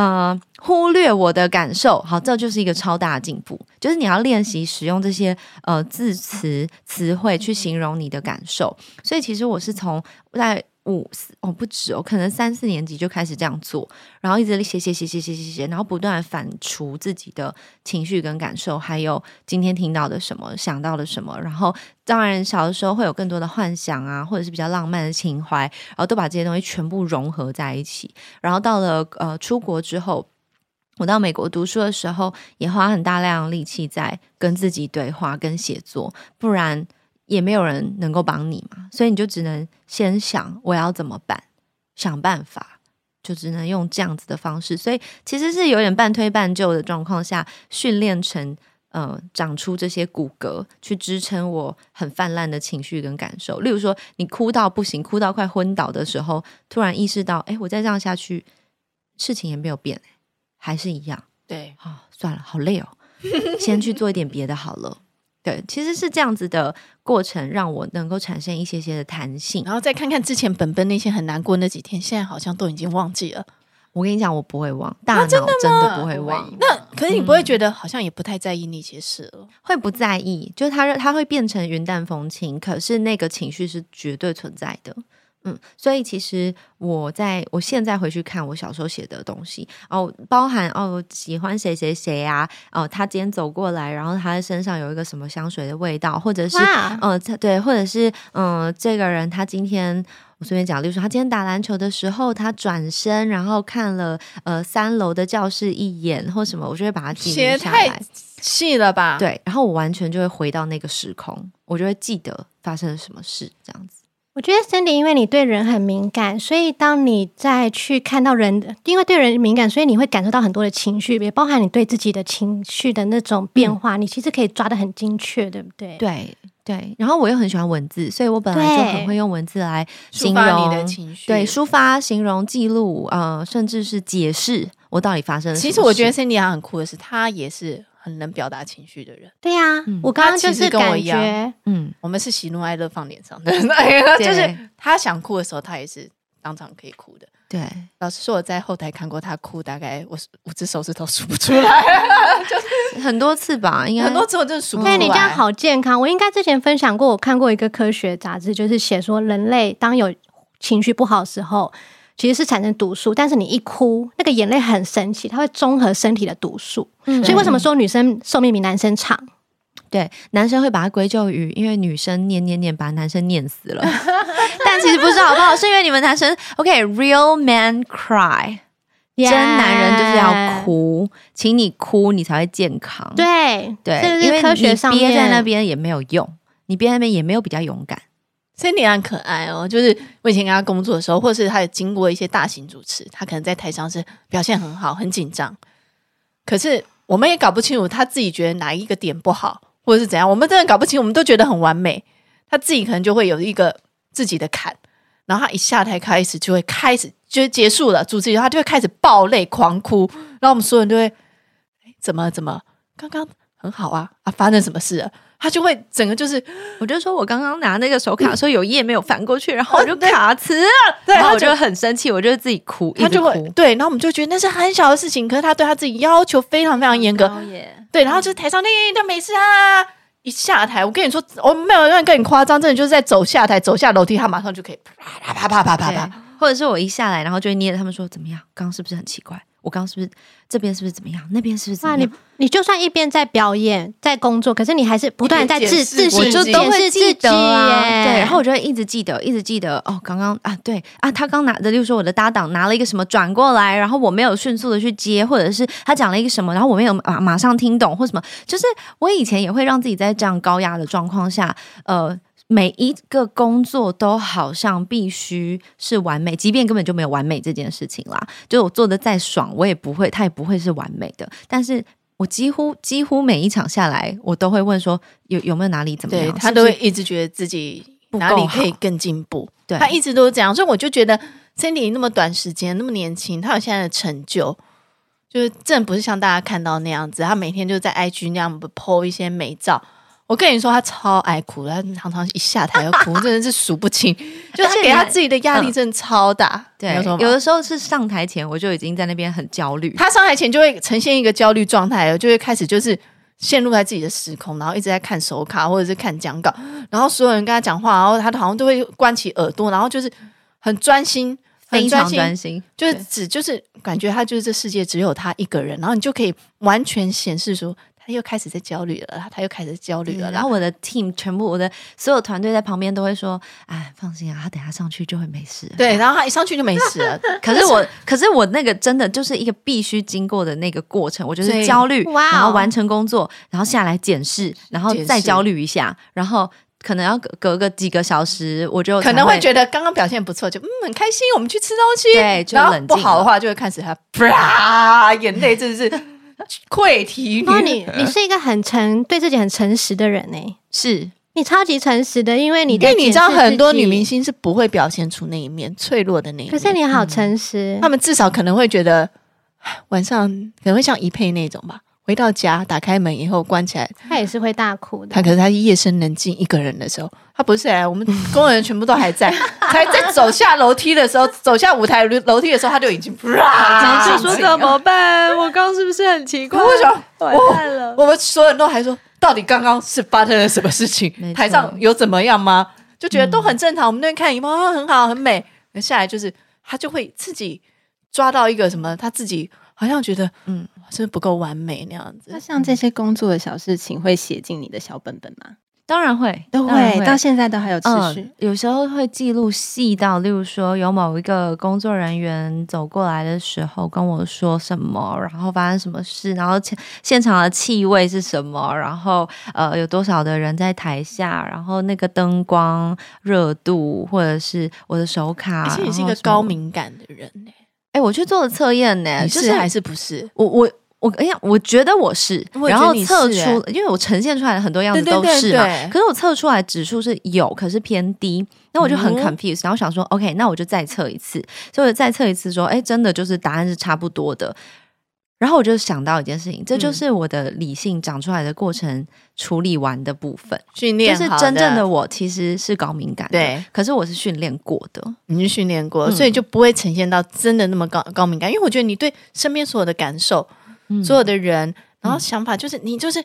呃，忽略我的感受，好，这就是一个超大的进步。就是你要练习使用这些呃字词词汇去形容你的感受。所以其实我是从在。五哦，不止哦，可能三四年级就开始这样做，然后一直写写写写写写写，然后不断反刍自己的情绪跟感受，还有今天听到的什么，想到了什么，然后当然小的时候会有更多的幻想啊，或者是比较浪漫的情怀，然后都把这些东西全部融合在一起。然后到了呃出国之后，我到美国读书的时候，也花很大量力气在跟自己对话跟写作，不然。也没有人能够帮你嘛，所以你就只能先想我要怎么办，想办法，就只能用这样子的方式。所以其实是有点半推半就的状况下训练成，呃，长出这些骨骼去支撑我很泛滥的情绪跟感受。例如说，你哭到不行，哭到快昏倒的时候，突然意识到，哎，我再这样下去，事情也没有变，还是一样。对，啊，哦，算了，好累哦，先去做一点别的好了。对，其实是这样子的过程，让我能够产生一些些的弹性，然后再看看之前本本那些很难过那几天，现在好像都已经忘记了。我跟你讲，我不会忘，大脑真的不会忘。那可是你不会觉得好像也不太在意那些事了？嗯、会不在意，就是它它会变成云淡风轻，可是那个情绪是绝对存在的。嗯，所以其实我在我现在回去看我小时候写的东西哦，包含哦喜欢谁谁谁啊哦，他今天走过来，然后他的身上有一个什么香水的味道，或者是嗯对，或者是嗯、呃，这个人他今天我随便讲，例如说他今天打篮球的时候，他转身然后看了呃三楼的教室一眼或什么，我就会把它记录下来。太细了吧？对，然后我完全就会回到那个时空，我就会记得发生了什么事，这样子。我觉得 Sandy，因为你对人很敏感，所以当你在去看到人，因为对人敏感，所以你会感受到很多的情绪，也包含你对自己的情绪的那种变化，嗯、你其实可以抓的很精确，对不对？对对。然后我又很喜欢文字，所以我本来就很会用文字来形容抒发你的情绪，对，抒发、形容、记录，呃，甚至是解释我到底发生了什么。其实我觉得 Sandy 还很酷的是，他也是。很能表达情绪的人，对呀、啊，嗯、我刚刚就是感觉，嗯，我们是喜怒哀乐放脸上的，对就是他想哭的时候，他也是当场可以哭的。对，老实说，我在后台看过他哭，大概我五只手指头数不出来，[LAUGHS] 就是很多次吧，应该很多次我真的数不出来。对，你这样好健康。我应该之前分享过，我看过一个科学杂志，就是写说人类当有情绪不好的时候。其实是产生毒素，但是你一哭，那个眼泪很神奇，它会中和身体的毒素。嗯、所以为什么说女生寿命比男生长？对，男生会把它归咎于，因为女生念念念把男生念死了。[LAUGHS] 但其实不是，好不好？是因为你们男生，OK，real、okay, man cry，Yeah 真男人就是要哭，请你哭，你才会健康。对对，对因为科学上憋在那边也没有用，你憋在那边也没有比较勇敢。Sandy 很可爱哦，就是我以前跟他工作的时候，或是他有经过一些大型主持，他可能在台上是表现很好，很紧张，可是我们也搞不清楚他自己觉得哪一个点不好，或者是怎样，我们真的搞不清，我们都觉得很完美，他自己可能就会有一个自己的坎，然后他一下台开始就会开始就结束了，主持人他就会开始爆泪狂哭，然后我们所有人都会，怎么怎么刚刚很好啊啊，发生什么事了？他就会整个就是，我就说我刚刚拿那个手卡的时候有页没有翻过去，然后我 [LAUGHS] 就卡词。了，[LAUGHS] 对，然后我就很生气，我就自己哭，他就会对，然后我们就觉得那是很小的事情，可是他对他自己要求非常非常严格，对，然后就是台上那他没事啊，一下台，我跟你说，我没有人跟你夸张，真的就是在走下台走下楼梯，他马上就可以啪啪啪啪啪啪，或者是我一下来，然后就会捏着他们说怎么样，刚刚是不是很奇怪？我刚刚是不是这边是不是怎么样？那边是不是怎么样？你你就算一边在表演，在工作，可是你还是不断在自自己就都会记得啊。对，然后我就会一直记得，一直记得。哦，刚刚啊，对啊，他刚拿的，例如说我的搭档拿了一个什么转过来，然后我没有迅速的去接，或者是他讲了一个什么，然后我没有马马上听懂或什么。就是我以前也会让自己在这样高压的状况下，呃。每一个工作都好像必须是完美，即便根本就没有完美这件事情啦。就我做的再爽，我也不会，他也不会是完美的。但是我几乎几乎每一场下来，我都会问说有有没有哪里怎么样？他都会一直觉得自己哪里可以更进步。对，他一直都是这样，所以我就觉得 Cindy 那么短时间那么年轻，他有现在的成就，就是真的不是像大家看到那样子。他每天就在 IG 那样 po 一些美照。我跟你说，他超爱哭，他常常一下台就哭，真的是数不清。[LAUGHS] 就他给他自己的压力真的超大。嗯、对，有的时候是上台前我就已经在那边很焦虑。他上台前就会呈现一个焦虑状态，就会开始就是陷入在自己的时空，然后一直在看手卡或者是看讲稿，然后所有人跟他讲话，然后他好像都会关起耳朵，然后就是很专心，非常专心，就是只就是感觉他就是这世界只有他一个人，然后你就可以完全显示说。他又开始在焦虑了，他又开始焦虑了。然后我的 team 全部，我的所有团队在旁边都会说：“哎，放心啊，他等下上去就会没事。”对，然后他一上去就没事了。[LAUGHS] 可是我，可是我那个真的就是一个必须经过的那个过程。我就是焦虑，然后完成工作，然后下来检视，然后再焦虑一下，然后可能要隔隔个几个小时，我就可能会觉得刚刚表现不错，就嗯很开心，我们去吃东西。对，就冷静。不好的话就会开始他啪，眼泪真的是。[LAUGHS] 溃堤。那你你是一个很诚对自己很诚实的人呢？是你超级诚实的，因为你因为你知道很多女明星是不会表现出那一面脆弱的那一面。可是你好诚实，他们至少可能会觉得晚上可能会像一佩那种吧。回到家，打开门以后关起来，他也是会大哭的。他可是他夜深人静一个人的时候，他不是哎，我们工人全部都还在，[LAUGHS] 才在走下楼梯的时候，走下舞台楼梯的时候，他就已经啪，就说怎么办？我刚刚是不是很奇怪？为什么？完蛋了！我们所有人都还说，到底刚刚是发生了什么事情？台上有怎么样吗？就觉得都很正常。我们那边看，哇，很好，很美。下来就是他就会自己抓到一个什么，他自己。好像觉得，嗯，是不是不够完美那样子？那像这些工作的小事情，会写进你的小本本吗？当然会，都会，会到现在都还有持续。嗯、有时候会记录细到，例如说有某一个工作人员走过来的时候跟我说什么，然后发生什么事，然后现现场的气味是什么，然后呃有多少的人在台下，然后那个灯光热度，或者是我的手卡。其实你是一个高敏感的人呢。哎、欸，我去做了测验呢，是还是不是？我我我，哎呀，我觉得我是，我然后测出，因为我呈现出来的很多样子都是嘛，可是我测出来指数是有，可是偏低，那我就很 confused，、嗯、然后想说，OK，那我就再测一次，所以我再测一次，说，哎，真的就是答案是差不多的。然后我就想到一件事情，这就是我的理性长出来的过程处理完的部分，训练就是真正的我其实是高敏感的，对，可是我是训练过的，你是训练过，所以就不会呈现到真的那么高高敏感。因为我觉得你对身边所有的感受、所有的人，然后想法，就是你就是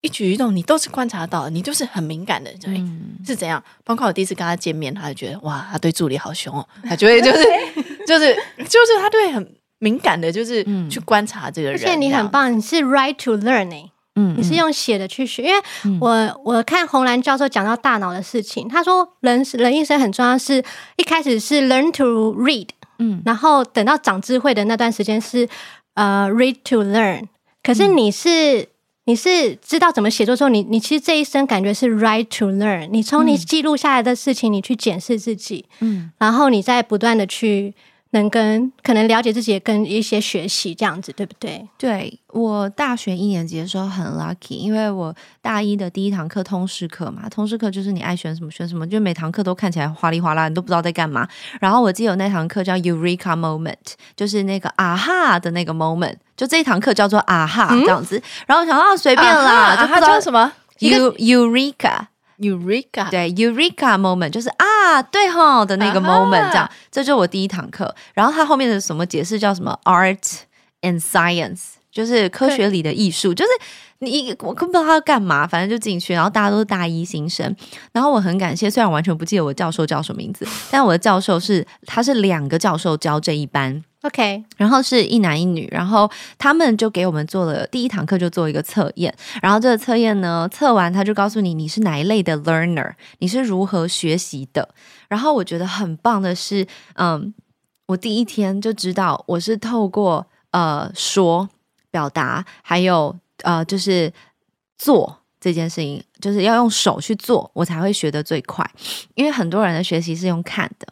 一举一动，你都是观察到，你就是很敏感的，对，是怎样？包括我第一次跟他见面，他就觉得哇，他对助理好凶哦，他就会就是 [LAUGHS] 就是就是他对很。敏感的，就是去观察这个人。而且你很棒，你是 write to learn，嗯，你是用写的去学。因为我我看洪兰教授讲到大脑的事情，他说人人一生很重要，是一开始是 learn to read，嗯，然后等到长智慧的那段时间是呃 read to learn。可是你是你是知道怎么写作之后，你你其实这一生感觉是 write to learn。你从你记录下来的事情，你去检视自己，嗯，然后你再不断的去。能跟可能了解自己，也跟一些学习这样子，对不对？对，我大学一年级的时候很 lucky，因为我大一的第一堂课通识课嘛，通识课就是你爱选什么选什么，就每堂课都看起来哗里哗啦，你都不知道在干嘛。然后我记得有那堂课叫 Eureka Moment，就是那个啊哈的那个 moment，就这一堂课叫做啊哈这样子。嗯、然后我想到随便啦，啊、就不知道叫什么。，U Eureka。Eureka，对，Eureka moment 就是啊，对吼的那个 moment，、uh. 这样，这就是我第一堂课。然后它后面的什么解释叫什么 Art and Science，就是科学里的艺术，就是你我根本不知道他要干嘛，反正就进去，然后大家都是大一新生。然后我很感谢，虽然我完全不记得我教授叫什么名字，但我的教授是他是两个教授教这一班。OK，然后是一男一女，然后他们就给我们做了第一堂课就做一个测验，然后这个测验呢，测完他就告诉你你是哪一类的 learner，你是如何学习的。然后我觉得很棒的是，嗯，我第一天就知道我是透过呃说表达，还有呃就是做这件事情，就是要用手去做，我才会学得最快，因为很多人的学习是用看的。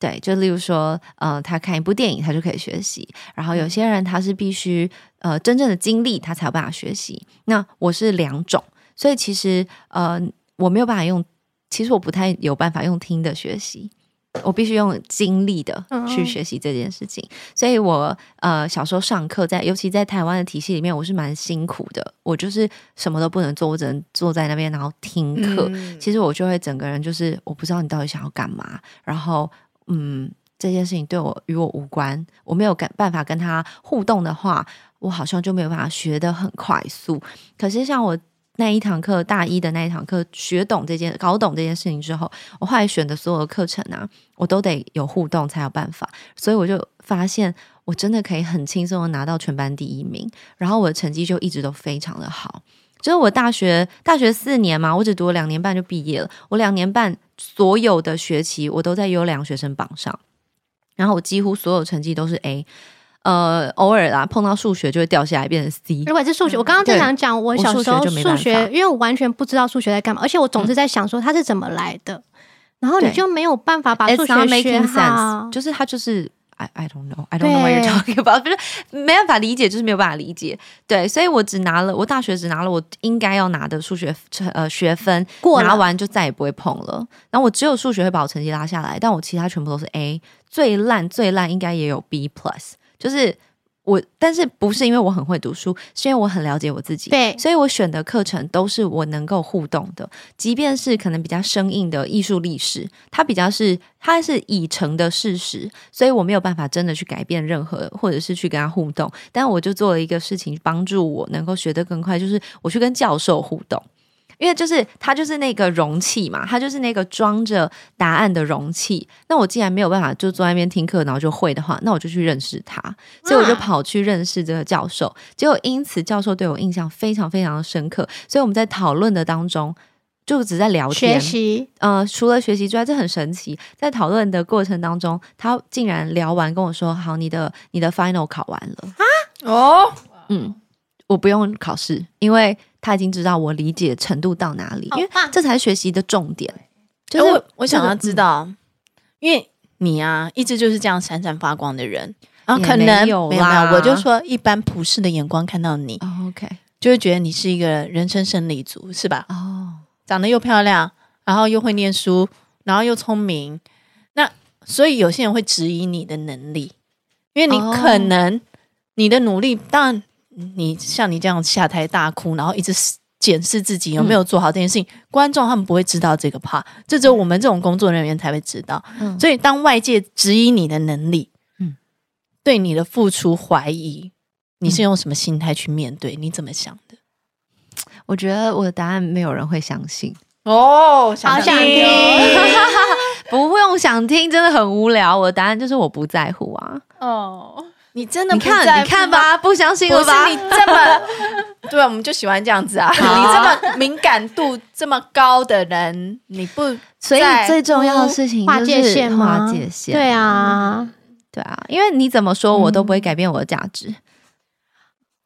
对，就例如说，呃，他看一部电影，他就可以学习。然后有些人他是必须呃真正的经历，他才有办法学习。那我是两种，所以其实呃我没有办法用，其实我不太有办法用听的学习，我必须用经历的去学习这件事情。嗯、所以我呃小时候上课在，尤其在台湾的体系里面，我是蛮辛苦的。我就是什么都不能做，我只能坐在那边然后听课。嗯、其实我就会整个人就是我不知道你到底想要干嘛，然后。嗯，这件事情对我与我无关，我没有办办法跟他互动的话，我好像就没有办法学得很快速。可是像我那一堂课，大一的那一堂课，学懂这件、搞懂这件事情之后，我后来选的所有的课程啊，我都得有互动才有办法。所以我就发现，我真的可以很轻松的拿到全班第一名，然后我的成绩就一直都非常的好。就是我大学大学四年嘛，我只读了两年半就毕业了。我两年半所有的学期，我都在优良学生榜上，然后我几乎所有成绩都是 A。呃，偶尔啦，碰到数学就会掉下来变成 C。如果是数学，我刚刚正想讲，我小时候数学，因为我完全不知道数学在干嘛，而且我总是在想说它是怎么来的，然后你就没有办法把数学学好，就是它就是。I I don't know, I don't know what you're talking about，就是没办法理解，就是没有办法理解。对，所以我只拿了，我大学只拿了我应该要拿的数学呃学分，过拿完就再也不会碰了。然后我只有数学会把我成绩拉下来，但我其他全部都是 A，最烂最烂应该也有 B plus，就是。我但是不是因为我很会读书，是因为我很了解我自己。对，所以我选的课程都是我能够互动的，即便是可能比较生硬的艺术历史，它比较是它是已成的事实，所以我没有办法真的去改变任何，或者是去跟他互动。但我就做了一个事情，帮助我能够学得更快，就是我去跟教授互动。因为就是它就是那个容器嘛，它就是那个装着答案的容器。那我既然没有办法就坐在那边听课，然后就会的话，那我就去认识他。所以我就跑去认识这个教授。结果因此教授对我印象非常非常的深刻。所以我们在讨论的当中，就只在聊天。学习，呃，除了学习之外，这很神奇。在讨论的过程当中，他竟然聊完跟我说：“好，你的你的 final 考完了啊？哦，嗯，我不用考试，因为。”他已经知道我理解程度到哪里，因为这才是学习的重点。就是我我想要知道，因为你啊，一直就是这样闪闪发光的人，然后可能没有没有，我就说一般普世的眼光看到你，OK，就会觉得你是一个人生胜利组，是吧？哦，长得又漂亮，然后又会念书，然后又聪明，那所以有些人会质疑你的能力，因为你可能你的努力，当然。你像你这样下台大哭，然后一直检视自己有没有做好这件事情，嗯、观众他们不会知道这个这只有我们这种工作人员才会知道。嗯、所以当外界质疑你的能力，嗯，对你的付出怀疑，你是用什么心态去面对？你怎么想的？我觉得我的答案没有人会相信哦，想好想听，[LAUGHS] 不用想听，真的很无聊。我的答案就是我不在乎啊。哦。你真的不你看，你看吧，不相信了吧？你这么 [LAUGHS] 对，我们就喜欢这样子啊！你这么敏感度这么高的人，你不所以最重要的事情就是划界线吗？划界线，对啊，对啊，因为你怎么说我都不会改变我的价值，嗯、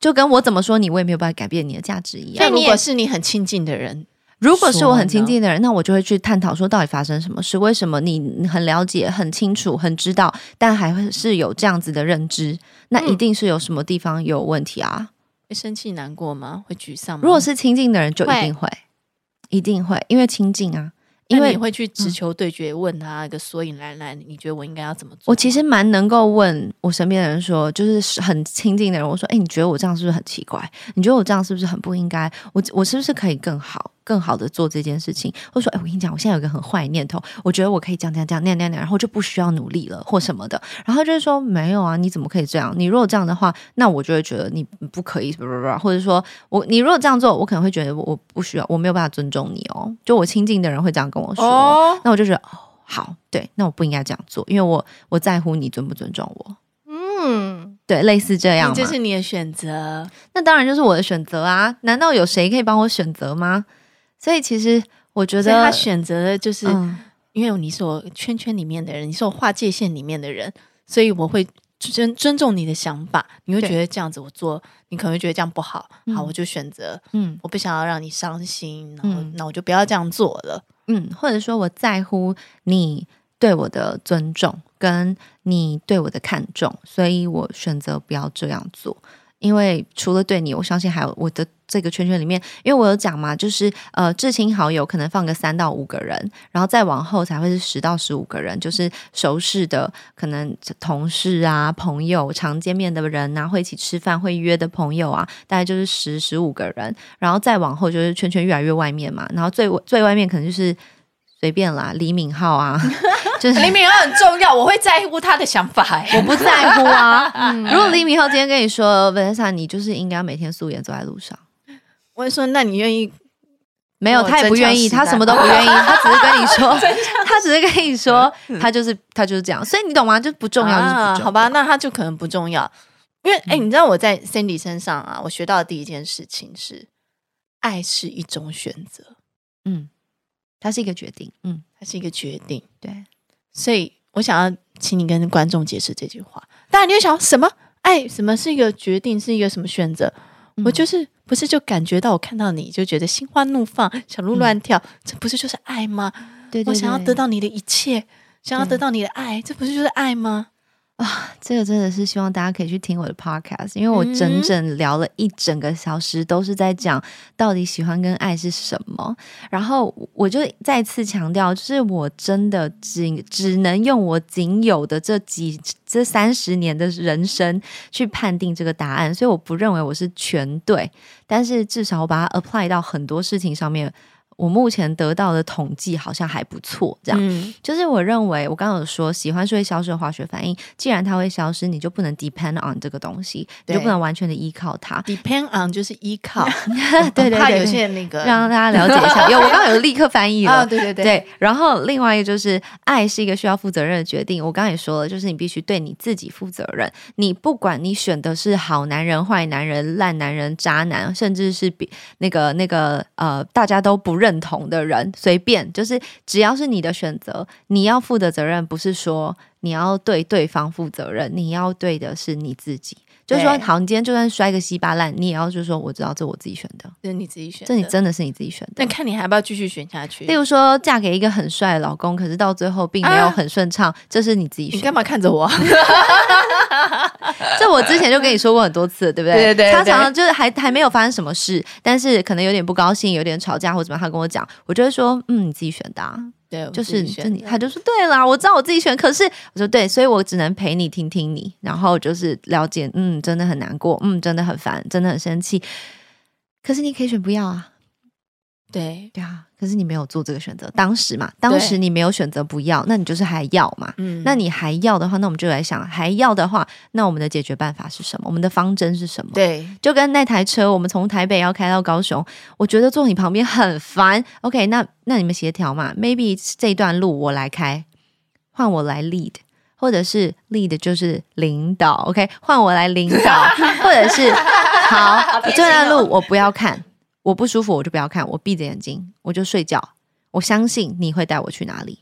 就跟我怎么说你，我也没有办法改变你的价值一样。所以如果是你很亲近的人。如果是我很亲近的人，那我就会去探讨说到底发生什么事，为什么你很了解、很清楚、很知道，但还是有这样子的认知，那一定是有什么地方有问题啊？会生气、难过吗？会沮丧吗？如果是亲近的人，就一定会，会一定会，因为亲近啊，因为你会去直球对决，问他一个所以然来，你觉得我应该要怎么做？我其实蛮能够问我身边的人说，就是很亲近的人，我说，哎，你觉得我这样是不是很奇怪？你觉得我这样是不是很不应该？我我是不是可以更好？更好的做这件事情，或者说，哎，我跟你讲，我现在有一个很坏念头，我觉得我可以这样这样这样那样那样，然后就不需要努力了或什么的。然后就是说，没有啊，你怎么可以这样？你如果这样的话，那我就会觉得你不可以，或者说我你如果这样做，我可能会觉得我不需要，我没有办法尊重你哦。就我亲近的人会这样跟我说，那我就觉得哦，好，对，那我不应该这样做，因为我我在乎你尊不尊重我。嗯，对，类似这样，这是你的选择，那当然就是我的选择啊！难道有谁可以帮我选择吗？所以其实我觉得他选择的就是，嗯、因为你是我圈圈里面的人，你是我划界限里面的人，所以我会尊尊重你的想法。你会觉得这样子我做，你可能会觉得这样不好，好，我就选择，嗯，我不想要让你伤心，然后、嗯、那我就不要这样做了，嗯，或者说我在乎你对我的尊重，跟你对我的看重，所以我选择不要这样做。因为除了对你，我相信还有我的这个圈圈里面，因为我有讲嘛，就是呃，至亲好友可能放个三到五个人，然后再往后才会是十到十五个人，就是熟识的，可能同事啊、朋友、常见面的人啊，会一起吃饭、会约的朋友啊，大概就是十十五个人，然后再往后就是圈圈越来越外面嘛，然后最最外面可能就是。随便啦，李敏镐啊，[LAUGHS] 就是李敏镐很重要，我会在乎他的想法，[LAUGHS] 我不在乎啊。[LAUGHS] 嗯、如果李敏镐今天跟你说，Vanessa，你就是应该每天素颜走在路上，我会说，那你愿意？没有，他也不愿意，他什么都不愿意，他只是跟你说，他只是跟你说，他就是他就是这样，所以你懂吗？就不重要，好吧？那他就可能不重要，因为哎、嗯，你知道我在 Cindy 身上啊，我学到的第一件事情是，爱是一种选择，嗯。它是一个决定，嗯，它是一个决定，对，所以我想要请你跟观众解释这句话。当然，你会想什么？爱什么是一个决定？是一个什么选择？嗯、我就是不是就感觉到我看到你就觉得心花怒放，小鹿乱跳，嗯、这不是就是爱吗？对，对，对，我想要得到你的一切，想要得到你的爱，这不是就是爱吗？啊，这个真的是希望大家可以去听我的 podcast，因为我整整聊了一整个小时，都是在讲到底喜欢跟爱是什么。然后我就再次强调，就是我真的仅只能用我仅有的这几这三十年的人生去判定这个答案，所以我不认为我是全对，但是至少我把它 apply 到很多事情上面。我目前得到的统计好像还不错，这样、嗯、就是我认为我刚刚有说喜欢是会消失的化学反应，既然它会消失，你就不能 depend on 这个东西，你就不能完全的依靠它。depend on 就是依靠，[LAUGHS] 对对对，怕有些那个让大家了解一下。[LAUGHS] 有我刚刚有立刻翻译了，哦、对对对对。然后另外一个就是爱是一个需要负责任的决定，我刚刚也说了，就是你必须对你自己负责任。你不管你选的是好男人、坏男人、烂男人、渣男，甚至是比那个那个呃大家都不认。认同的人随便，就是只要是你的选择，你要负的责任不是说你要对对方负责任，你要对的是你自己。就是说，好，你今天就算摔个稀巴烂，你也要就是说，我知道这我自己选的，这是你自己选，这你真的是你自己选的。那看你还要不要继续选下去。例如说，嫁给一个很帅的老公，可是到最后并没有很顺畅，啊、这是你自己选的。你干嘛看着我？[LAUGHS] [LAUGHS] 这我之前就跟你说过很多次，对不对？对对对。常常就是还还没有发生什么事，但是可能有点不高兴，有点吵架或者怎么样，他跟我讲，我就会说，嗯，你自己选的啊。对，就是就你，他就说对啦，我知道我自己选，可是我说对，所以我只能陪你听听你，然后就是了解，嗯，真的很难过，嗯，真的很烦，真的很生气，可是你可以选不要啊。对对啊，可是你没有做这个选择，当时嘛，当时你没有选择不要，那你就是还要嘛。嗯，那你还要的话，那我们就来想，还要的话，那我们的解决办法是什么？我们的方针是什么？对，就跟那台车，我们从台北要开到高雄，我觉得坐你旁边很烦。OK，那那你们协调嘛？Maybe 这一段路我来开，换我来 lead，或者是 lead 就是领导。OK，换我来领导，[LAUGHS] 或者是好，好这段路我不要看。我不舒服，我就不要看，我闭着眼睛，我就睡觉。我相信你会带我去哪里，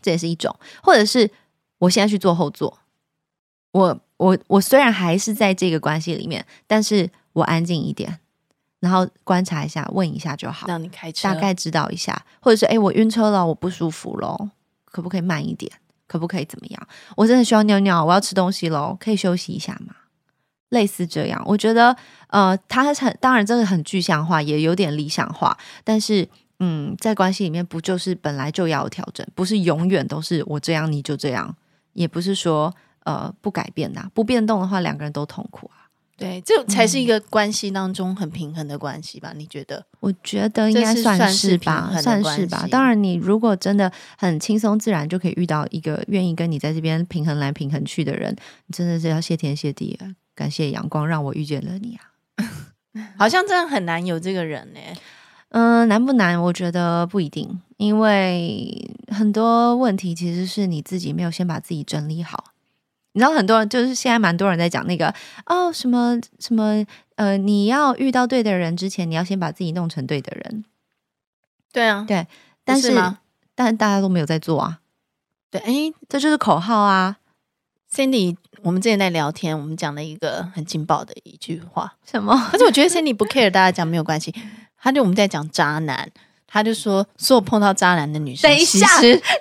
这也是一种。或者是我现在去坐后座，我我我虽然还是在这个关系里面，但是我安静一点，然后观察一下，问一下就好。让你开车，大概知道一下，或者是哎，我晕车了，我不舒服咯，可不可以慢一点？可不可以怎么样？我真的需要尿尿，我要吃东西喽，可以休息一下吗？类似这样，我觉得，呃，他很当然，这个很具象化，也有点理想化。但是，嗯，在关系里面，不就是本来就要有调整，不是永远都是我这样你就这样，也不是说呃不改变的，不变动的话，两个人都痛苦啊。对，这才是一个关系当中很平衡的关系吧？你觉得？我觉得应该算是吧，算是吧。当然，你如果真的很轻松自然就可以遇到一个愿意跟你在这边平衡来平衡去的人，你真的是要谢天谢地啊！感谢阳光让我遇见了你啊！[LAUGHS] 好像真的很难有这个人呢。嗯，难不难？我觉得不一定，因为很多问题其实是你自己没有先把自己整理好。你知道很多人就是现在蛮多人在讲那个哦什么什么呃，你要遇到对的人之前，你要先把自己弄成对的人。对啊，对，但是，是但大家都没有在做啊。对，哎，这就是口号啊。Sandy，我们之前在聊天，我们讲了一个很劲爆的一句话，什么？可是我觉得 Cindy 不 care，大家讲没有关系。他就我们在讲渣男，他就说所有碰到渣男的女生，等一下，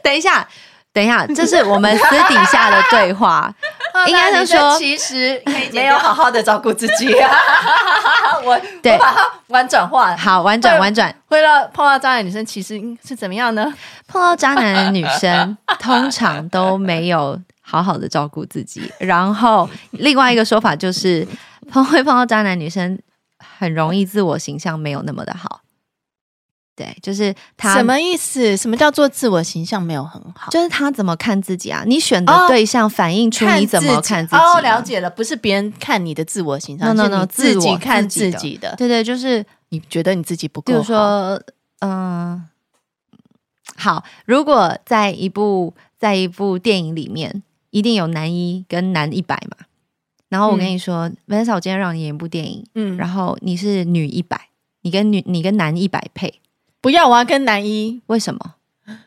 等一下。等一下，这是我们私底下的对话，[LAUGHS] 应该是说，其实没有好好的照顾自己。[LAUGHS] 我对把它婉转化，好婉转婉转。会到碰到渣男女生，其实是怎么样呢？碰到渣男的女生，通常都没有好好的照顾自己。然后另外一个说法就是，[LAUGHS] 碰会碰到渣男女生，很容易自我形象没有那么的好。对，就是他什么意思？什么叫做自我形象没有很好？就是他怎么看自己啊？你选的对象反映出你怎么看自己。哦，了解了，不是别人看你的自我形象，no no no，自己看自己的。对对，就是你觉得你自己不够好。比如说，嗯，好，如果在一部在一部电影里面，一定有男一跟男一百嘛。然后我跟你说，Vanessa，我今天让你演一部电影，嗯，然后你是女一百，你跟女你跟男一百配。不要，我要跟男一。为什么？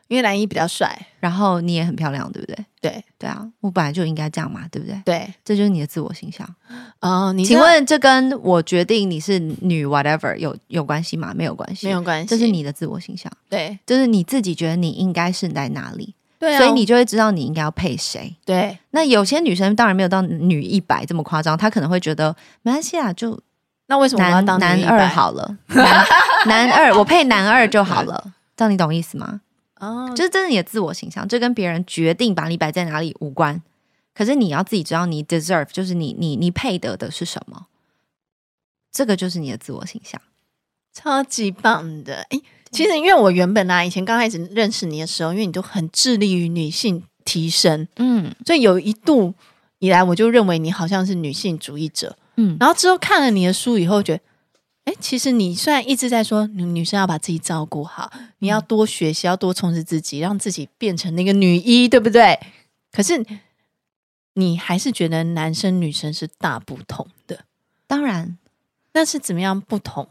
因为男一比较帅，然后你也很漂亮，对不对？对对啊，我本来就应该这样嘛，对不对？对，这就是你的自我形象。哦，你请问这跟我决定你是女 whatever 有有关系吗？没有关系，没有关系，这是你的自我形象。对，就是你自己觉得你应该是在哪里，对啊，所以你就会知道你应该要配谁。对，那有些女生当然没有到女一百这么夸张，她可能会觉得没关系啊，就那为什么我要当男二好了？男 [LAUGHS] 男二，我配男二就好了。这样你懂意思吗？哦，就是这是你的自我形象，这跟别人决定把你摆在哪里无关。可是你要自己知道你 deserve，就是你你你配得的是什么，这个就是你的自我形象，超级棒的。哎，其实因为我原本啊，以前刚开始认识你的时候，因为你都很致力于女性提升，嗯，所以有一度以来，我就认为你好像是女性主义者，嗯，然后之后看了你的书以后，觉得。哎，其实你虽然一直在说女女生要把自己照顾好，你要多学习，要多充实自己，让自己变成那个女一，对不对？可是你还是觉得男生女生是大不同的。当然，那是怎么样不同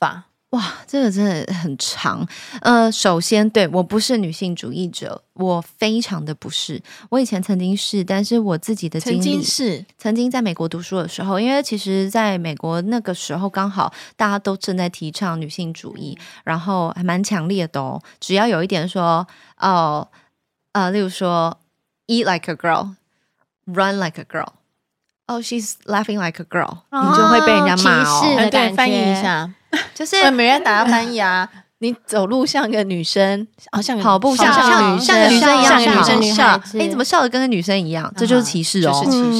法？哇，这个真的很长。呃，首先，对，我不是女性主义者，我非常的不是。我以前曾经是，但是我自己的经历，曾经是曾经在美国读书的时候，因为其实在美国那个时候刚好大家都正在提倡女性主义，然后还蛮强烈的哦。只要有一点说哦，呃，例如说 eat like a girl，run like a girl，oh，she's laughing like a girl，哦，你就会被人家骂哦。嗯，对，翻译一下。[LAUGHS] 就是没人打翻译啊！[LAUGHS] 你走路像个女生，好像跑步像像像个女生一样，像个女生笑。哎，你怎么笑的跟个女生一样？这就是歧视哦，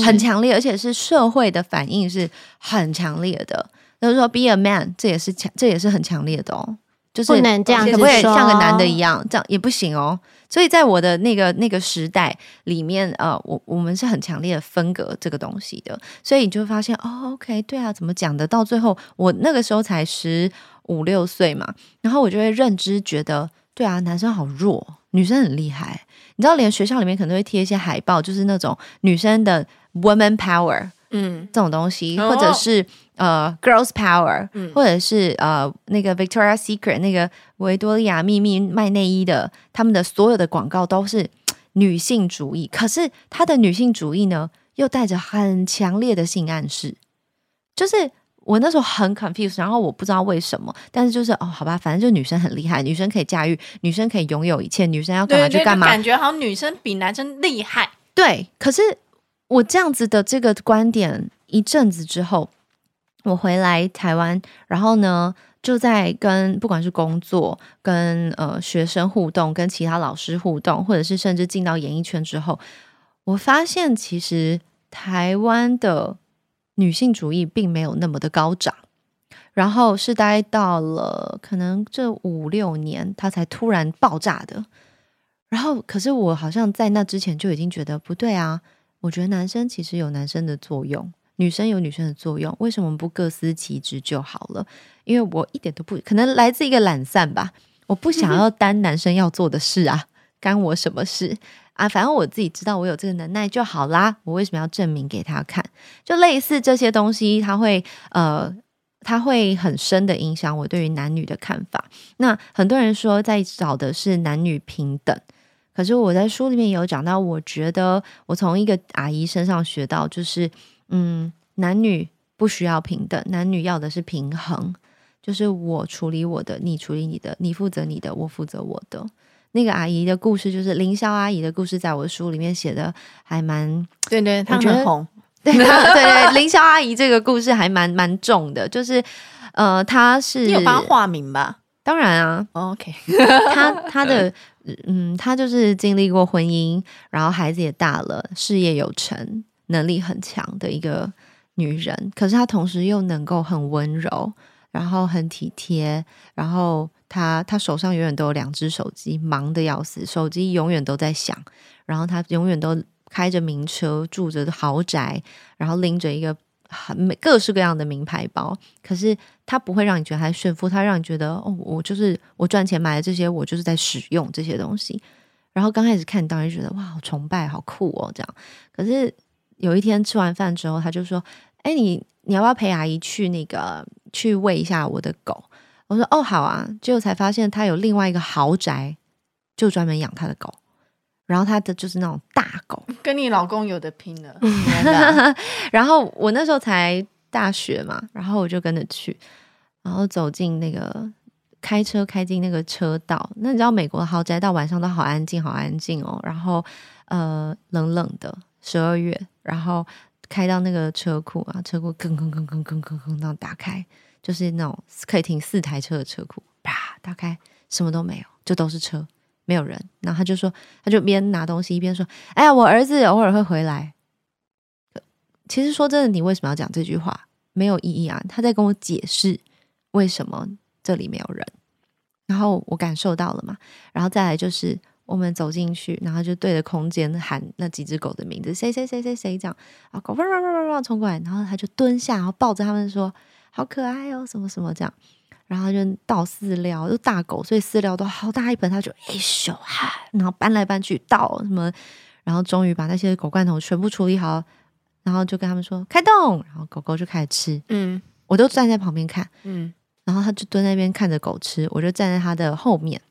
很强烈，而且是社会的反应是很强烈的。就是说，be a man，这也是强，这也是很强烈的哦。就是不能这样，可不可以像个男的一样？这样也不行哦。所以在我的那个那个时代里面，呃，我我们是很强烈的分隔这个东西的，所以你就会发现，哦，OK，对啊，怎么讲的？到最后，我那个时候才十五六岁嘛，然后我就会认知觉得，对啊，男生好弱，女生很厉害。你知道，连学校里面可能会贴一些海报，就是那种女生的 woman power。嗯，这种东西，或者是呃，Girls Power，嗯，或者是呃，那个 Victoria Secret 那个维多利亚秘密卖内衣的，他们的所有的广告都是女性主义，可是他的女性主义呢，又带着很强烈的性暗示。就是我那时候很 confused，然后我不知道为什么，但是就是哦，好吧，反正就女生很厉害，女生可以驾驭，女生可以拥有一切，女生要干嘛就干嘛，感觉好像女生比男生厉害。对，可是。我这样子的这个观点一阵子之后，我回来台湾，然后呢，就在跟不管是工作、跟呃学生互动、跟其他老师互动，或者是甚至进到演艺圈之后，我发现其实台湾的女性主义并没有那么的高涨。然后是待到了可能这五六年，它才突然爆炸的。然后，可是我好像在那之前就已经觉得不对啊。我觉得男生其实有男生的作用，女生有女生的作用。为什么不各司其职就好了？因为我一点都不可能来自一个懒散吧。我不想要担男生要做的事啊，干我什么事啊？反正我自己知道我有这个能耐就好啦。我为什么要证明给他看？就类似这些东西，他会呃。它会很深的影响我对于男女的看法。那很多人说在找的是男女平等，可是我在书里面有讲到，我觉得我从一个阿姨身上学到，就是嗯，男女不需要平等，男女要的是平衡，就是我处理我的，你处理你的，你负责你的，我负责我的。那个阿姨的故事，就是凌霄阿姨的故事，在我的书里面写的还蛮对对，她很红。[LAUGHS] 对对对，凌霄阿姨这个故事还蛮蛮重的，就是呃，她是你有帮她化名吧？当然啊，OK，[LAUGHS] 她她的嗯，她就是经历过婚姻，然后孩子也大了，事业有成，能力很强的一个女人。可是她同时又能够很温柔，然后很体贴，然后她她手上永远都有两只手机，忙得要死，手机永远都在响，然后她永远都。开着名车，住着豪宅，然后拎着一个很各式各样的名牌包，可是她不会让你觉得她炫富，她让你觉得哦，我就是我赚钱买的这些，我就是在使用这些东西。然后刚开始看，当然觉得哇，好崇拜，好酷哦，这样。可是有一天吃完饭之后，他就说：“哎，你你要不要陪阿姨去那个去喂一下我的狗？”我说：“哦，好啊。”结果才发现他有另外一个豪宅，就专门养他的狗。然后他的就是那种大狗，[LAUGHS] 跟你老公有的拼了。[LAUGHS] [LAUGHS] 然后我那时候才大学嘛，然后我就跟着去，然后走进那个开车开进那个车道。那你知道美国的豪宅到晚上都好安静，好安静哦。然后呃冷冷的十二月，然后开到那个车库啊，车库吭吭吭吭吭吭吭那打开，就是那种可以停四台车的车库，啪打开，什么都没有，就都是车。没有人，然后他就说，他就边拿东西一边说：“哎呀，我儿子偶尔会回来。”其实说真的，你为什么要讲这句话？没有意义啊！他在跟我解释为什么这里没有人。然后我感受到了嘛，然后再来就是我们走进去，然后就对着空间喊那几只狗的名字，谁谁谁谁谁这样啊，狗汪汪汪汪汪冲过来，然后他就蹲下，然后抱着他们说：“好可爱哦，什么什么这样。”然后就倒饲料，就大狗，所以饲料都好大一盆，他就哎咻哈，然后搬来搬去倒什么，然后终于把那些狗罐头全部处理好，然后就跟他们说开动，然后狗狗就开始吃，嗯，我都站在旁边看，嗯，然后他就蹲在那边看着狗吃，我就站在他的后面，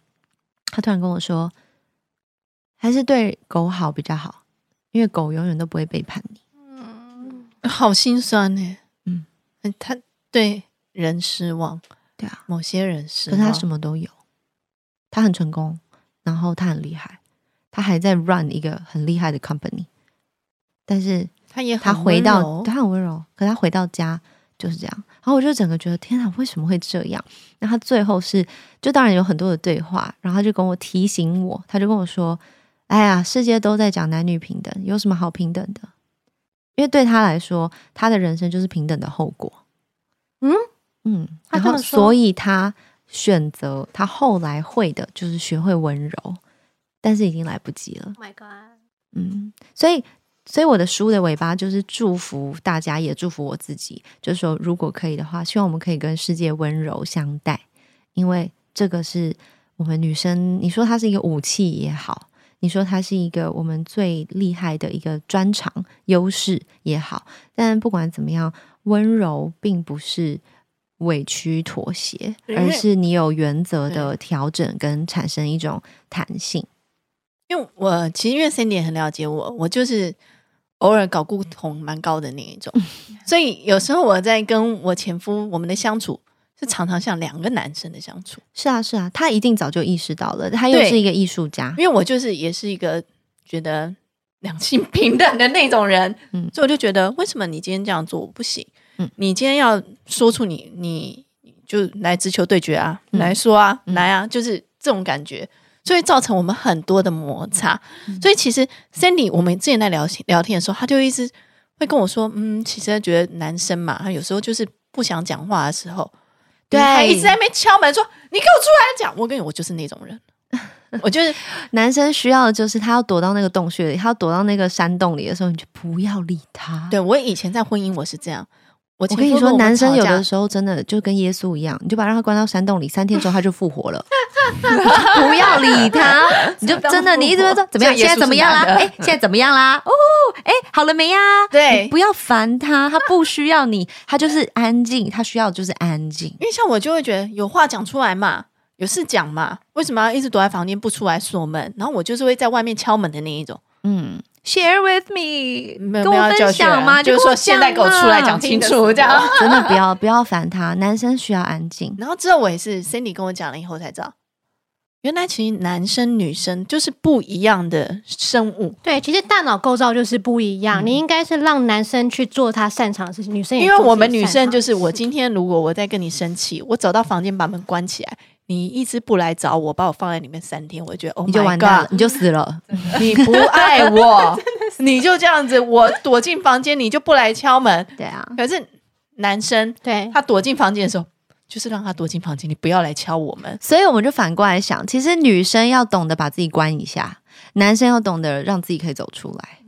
他突然跟我说，还是对狗好比较好，因为狗永远都不会背叛你，嗯，好心酸呢，嗯，他对人失望。对啊，某些人失望，可他什么都有，他很成功，然后他很厉害，他还在 run 一个很厉害的 company，但是他也他回到他很温柔，可他回到家就是这样，然后我就整个觉得天啊，为什么会这样？那他最后是，就当然有很多的对话，然后他就跟我提醒我，他就跟我说：“哎呀，世界都在讲男女平等，有什么好平等的？因为对他来说，他的人生就是平等的后果。”嗯。嗯，然后所以他选择他后来会的就是学会温柔，但是已经来不及了。Oh my God！嗯，所以所以我的书的尾巴就是祝福大家，也祝福我自己，就是说如果可以的话，希望我们可以跟世界温柔相待，因为这个是我们女生，你说它是一个武器也好，你说它是一个我们最厉害的一个专长优势也好，但不管怎么样，温柔并不是。委屈妥协，而是你有原则的调整跟产生一种弹性。因为我其实因为 Cindy 很了解我，我就是偶尔搞固同蛮高的那一种，[LAUGHS] 所以有时候我在跟我前夫我们的相处是常常像两个男生的相处。是啊，是啊，他一定早就意识到了，他又是一个艺术家。因为我就是也是一个觉得两性平等的那种人，嗯，所以我就觉得为什么你今天这样做我不行？嗯。你今天要说出你，你就来直球对决啊，嗯、来说啊，嗯、来啊，就是这种感觉，所以造成我们很多的摩擦。嗯、所以其实 Sandy，我们之前在聊聊天的时候，他就一直会跟我说，嗯，其实觉得男生嘛，他有时候就是不想讲话的时候，对，他一直在那边敲门说：“你给我出来讲。”我跟你，我就是那种人。[LAUGHS] 我就是男生需要的就是他要躲到那个洞穴里，他要躲到那个山洞里的时候，你就不要理他。对，我以前在婚姻，我是这样。我，我跟你说，男生有的时候真的就跟耶稣一样，你就把他关到山洞里，三天之后他就复活了。[LAUGHS] 不要理他，[LAUGHS] 你就真的，你一直会说怎么样？现在怎么样啦？哎，现在怎么样啦？哦，哎，好了没呀？对，不要烦他，他不需要你，他就是安静，他需要的就是安静。因为像我就会觉得有话讲出来嘛，有事讲嘛，为什么要一直躲在房间不出来锁门？然后我就是会在外面敲门的那一种，嗯。Share with me，没有跟我分享吗？就是说现在给我出来讲清楚，[LAUGHS] 这样 [LAUGHS] 真的不要不要烦他。男生需要安静。然后之后我也是 Cindy 跟我讲了以后才知道，原来其实男生女生就是不一样的生物。对，其实大脑构造就是不一样。嗯、你应该是让男生去做他擅长的事情，女生也因为我们女生就是我今天如果我在跟你生气，我走到房间把门关起来。你一直不来找我，把我放在里面三天，我就觉得哦，你就完蛋了，你就死了。[LAUGHS] 你不爱我，你就这样子，我躲进房间，你就不来敲门。对啊，可是男生对他躲进房间的时候，就是让他躲进房间，你不要来敲我们。所以我们就反过来想，其实女生要懂得把自己关一下，男生要懂得让自己可以走出来。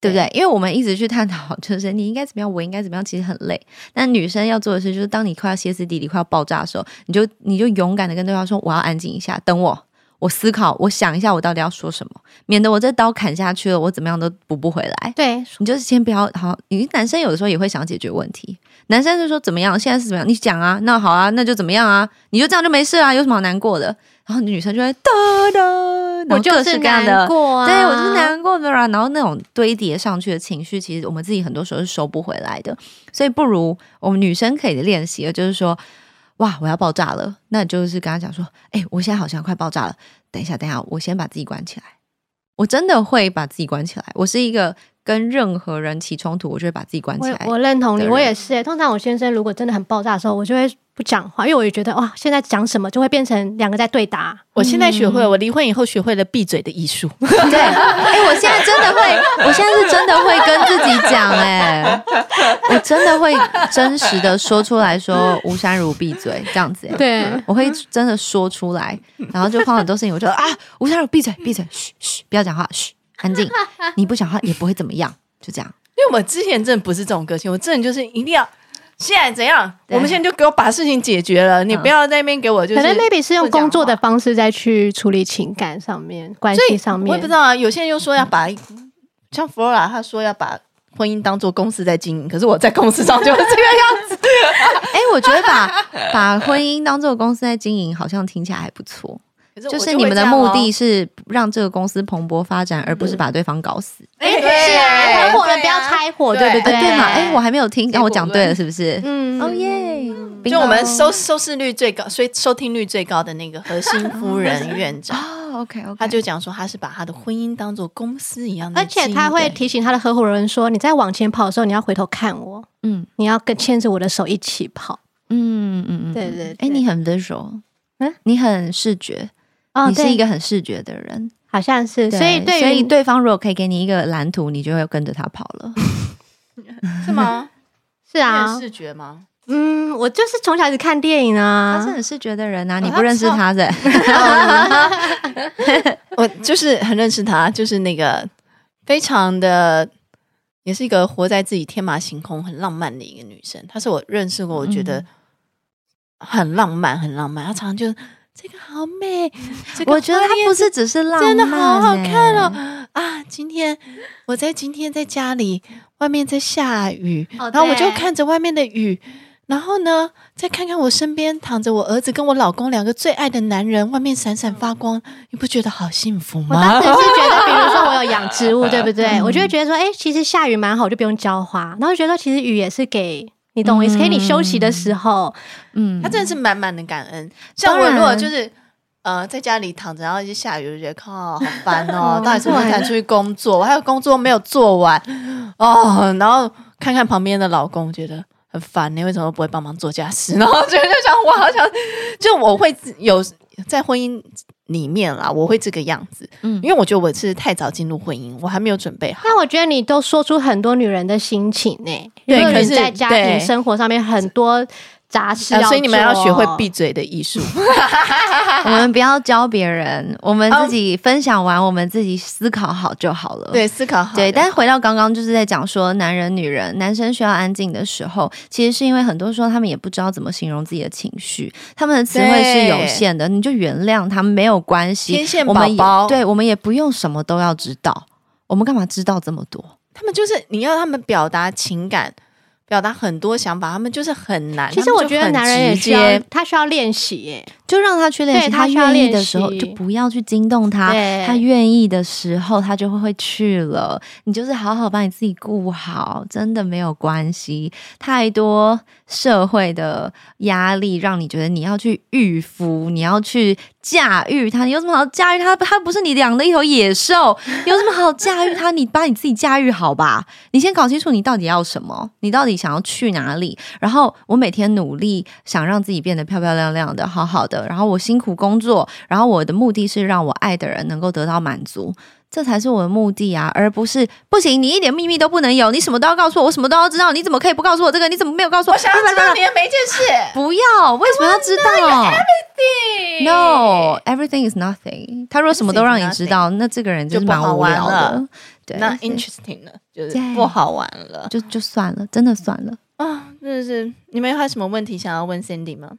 对不对？因为我们一直去探讨，就是你应该怎么样，我应该怎么样，其实很累。但女生要做的事，就是当你快要歇斯底里、快要爆炸的时候，你就你就勇敢的跟对方说：“我要安静一下，等我，我思考，我想一下，我到底要说什么，免得我这刀砍下去了，我怎么样都补不回来。”对，你就是先不要好。你男生有的时候也会想解决问题，男生就说：“怎么样？现在是怎么样？你讲啊，那好啊，那就怎么样啊？你就这样就没事啊，有什么好难过的？”然后女生就会哒哒，我就是难过啊，对我就是难过的啦。然后那种堆叠上去的情绪，其实我们自己很多时候是收不回来的。所以不如我们女生可以练习的，就是说，哇，我要爆炸了，那就是跟他讲说，哎，我现在好像快爆炸了，等一下，等一下，我先把自己关起来。我真的会把自己关起来。我是一个。跟任何人起冲突，我就会把自己关起来。我，我认同你，我也是。通常我先生如果真的很爆炸的时候，我就会不讲话，因为我也觉得哇，现在讲什么就会变成两个在对答。我现在学会了，我离婚以后学会了闭嘴的艺术。[LAUGHS] 对，哎、欸，我现在真的会，我现在是真的会跟自己讲，哎，我真的会真实的说出来说吴山如闭嘴这样子。对，我会真的说出来，然后就放很多事情，我就啊，吴山如闭嘴，闭嘴，嘘嘘，不要讲话，嘘。安静，你不讲话也不会怎么样，就这样。因为我之前真的不是这种个性，我真的就是一定要现在怎样，我们现在就给我把事情解决了，你不要在那边给我就是。可能 maybe 是用工作的方式再去处理情感上面、关系上面。我也不知道啊，有些人又说要把，像 Flora 他说要把婚姻当做公司在经营，可是我在公司上就是这个样子。[LAUGHS] 哎，我觉得把把婚姻当做公司在经营，好像听起来还不错。就是你们的目的是让这个公司蓬勃发展，而不是把对方搞死。哎，是啊，合伙人不要拆伙，对不对？对嘛？哎，我还没有听，让我讲对了，是不是？嗯，哦耶！就我们收收视率最高，所以收听率最高的那个核心 [LAUGHS] 夫人院长，OK OK，他就讲说他是把他的婚姻当做公司一样的，而且他会提醒他的合伙人说：“你在往前跑的时候，你要回头看我，嗯，你要跟牵着我的手一起跑。”嗯嗯嗯，对对。哎，你很 visual，嗯，你很视觉。你是一个很视觉的人，好像是，所以对，所以对方如果可以给你一个蓝图，你就会跟着他跑了，[LAUGHS] 是吗？[LAUGHS] 是啊，视觉吗？嗯，我就是从小一直看电影啊，他是很视觉的人啊，你不认识他的？[LAUGHS] 我就是很认识他，就是那个非常的，也是一个活在自己天马行空、很浪漫的一个女生。她是我认识过，我觉得很浪漫，很浪漫。她常常就。这个好美，这个、我觉得它不是只是浪漫，真的好好看哦！啊，今天我在今天在家里，外面在下雨，哦、然后我就看着外面的雨，然后呢，再看看我身边躺着我儿子跟我老公两个最爱的男人，外面闪闪发光，你不觉得好幸福吗？我当时是觉得，比如说我有养植物，[LAUGHS] 对不对？嗯、我就会觉得说，哎，其实下雨蛮好，就不用浇花，然后觉得其实雨也是给。你懂我意思？给你休息的时候，嗯，他真的是满满的感恩。像我如果就是呃在家里躺着，然后一直下雨，就觉得靠好烦 [LAUGHS] 哦，到底什么时候才出去工作？我还有工作没有做完哦，然后看看旁边的老公，觉得很烦。你为什么不会帮忙做家事？[LAUGHS] 然后就就想，我好想，就我会有在婚姻里面啦，我会这个样子，嗯，因为我觉得我是太早进入婚姻，我还没有准备好。那我觉得你都说出很多女人的心情呢、欸，对，可是在家庭生活上面很多。杂事、啊，所以你们要学会闭嘴的艺术。[LAUGHS] [LAUGHS] 我们不要教别人，我们自己分享完，我们自己思考好就好了。对，思考好。对，但是回到刚刚，就是在讲说，男人、女人，男生需要安静的时候，其实是因为很多时候他们也不知道怎么形容自己的情绪，他们的词汇是有限的，你就原谅他们没有关系。天线宝宝，对，我们也不用什么都要知道，我们干嘛知道这么多？他们就是你要他们表达情感。表达很多想法，他们就是很难。其实我觉得男人也需要，他需要练习耶，就让他去练习。他愿意的时候，就不要去惊动他。他愿意的时候，他就会会去了。你就是好好把你自己顾好，真的没有关系。太多社会的压力，让你觉得你要去御夫，你要去驾驭他。你有什么好驾驭他？他不是你养的一头野兽，[LAUGHS] 有什么好驾驭他？你把你自己驾驭好吧。你先搞清楚你到底要什么，你到底。想要去哪里？然后我每天努力想让自己变得漂漂亮亮的，好好的。然后我辛苦工作，然后我的目的是让我爱的人能够得到满足，这才是我的目的啊，而不是不行，你一点秘密都不能有，你什么都要告诉我，我什么都要知道，你怎么可以不告诉我这个？你怎么没有告诉我？我想要知道你的每一件事。不要，为什么要知道？Everything，No，everything everything is nothing。他如果什么都让你知道，那这个人就是蛮无聊的。对，那 interesting 了，就是不好玩了，就就算了，真的算了啊！真的是，你们还有什么问题想要问 Cindy 吗？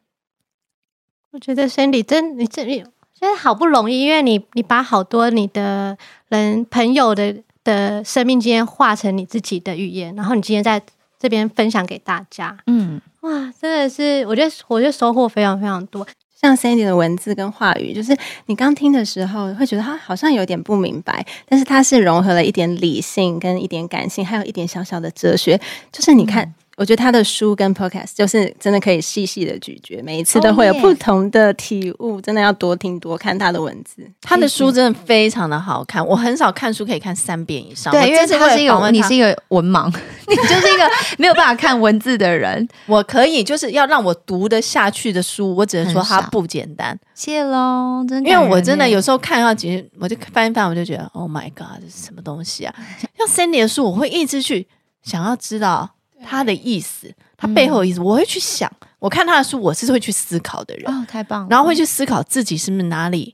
我觉得 Sandy 真，你这现在好不容易，因为你你把好多你的人朋友的的生命经验化成你自己的语言，然后你今天在这边分享给大家，嗯，哇，真的是，我觉得我觉得收获非常非常多。像 Sandy 的文字跟话语，就是你刚听的时候会觉得他好像有点不明白，但是他是融合了一点理性跟一点感性，还有一点小小的哲学，就是你看。嗯我觉得他的书跟 podcast 就是真的可以细细的咀嚼，每一次都会有不同的体悟，oh, yeah. 真的要多听多看他的文字。他的书真的非常的好看，我很少看书可以看三遍以上。对，因为他是一个你是一个文盲，[LAUGHS] 你就是一个没有办法看文字的人。我可以，就是要让我读得下去的书，我只能说它不简单。谢喽，真的，因为我真的有时候看到几，我就翻一翻，我就觉得 Oh my God，这是什么东西啊？像 Sandy 的书，我会一直去想要知道。他的意思，他背后的意思，我会去想。我看他的书，我是会去思考的人。哦，太棒了！然后会去思考自己是不是哪里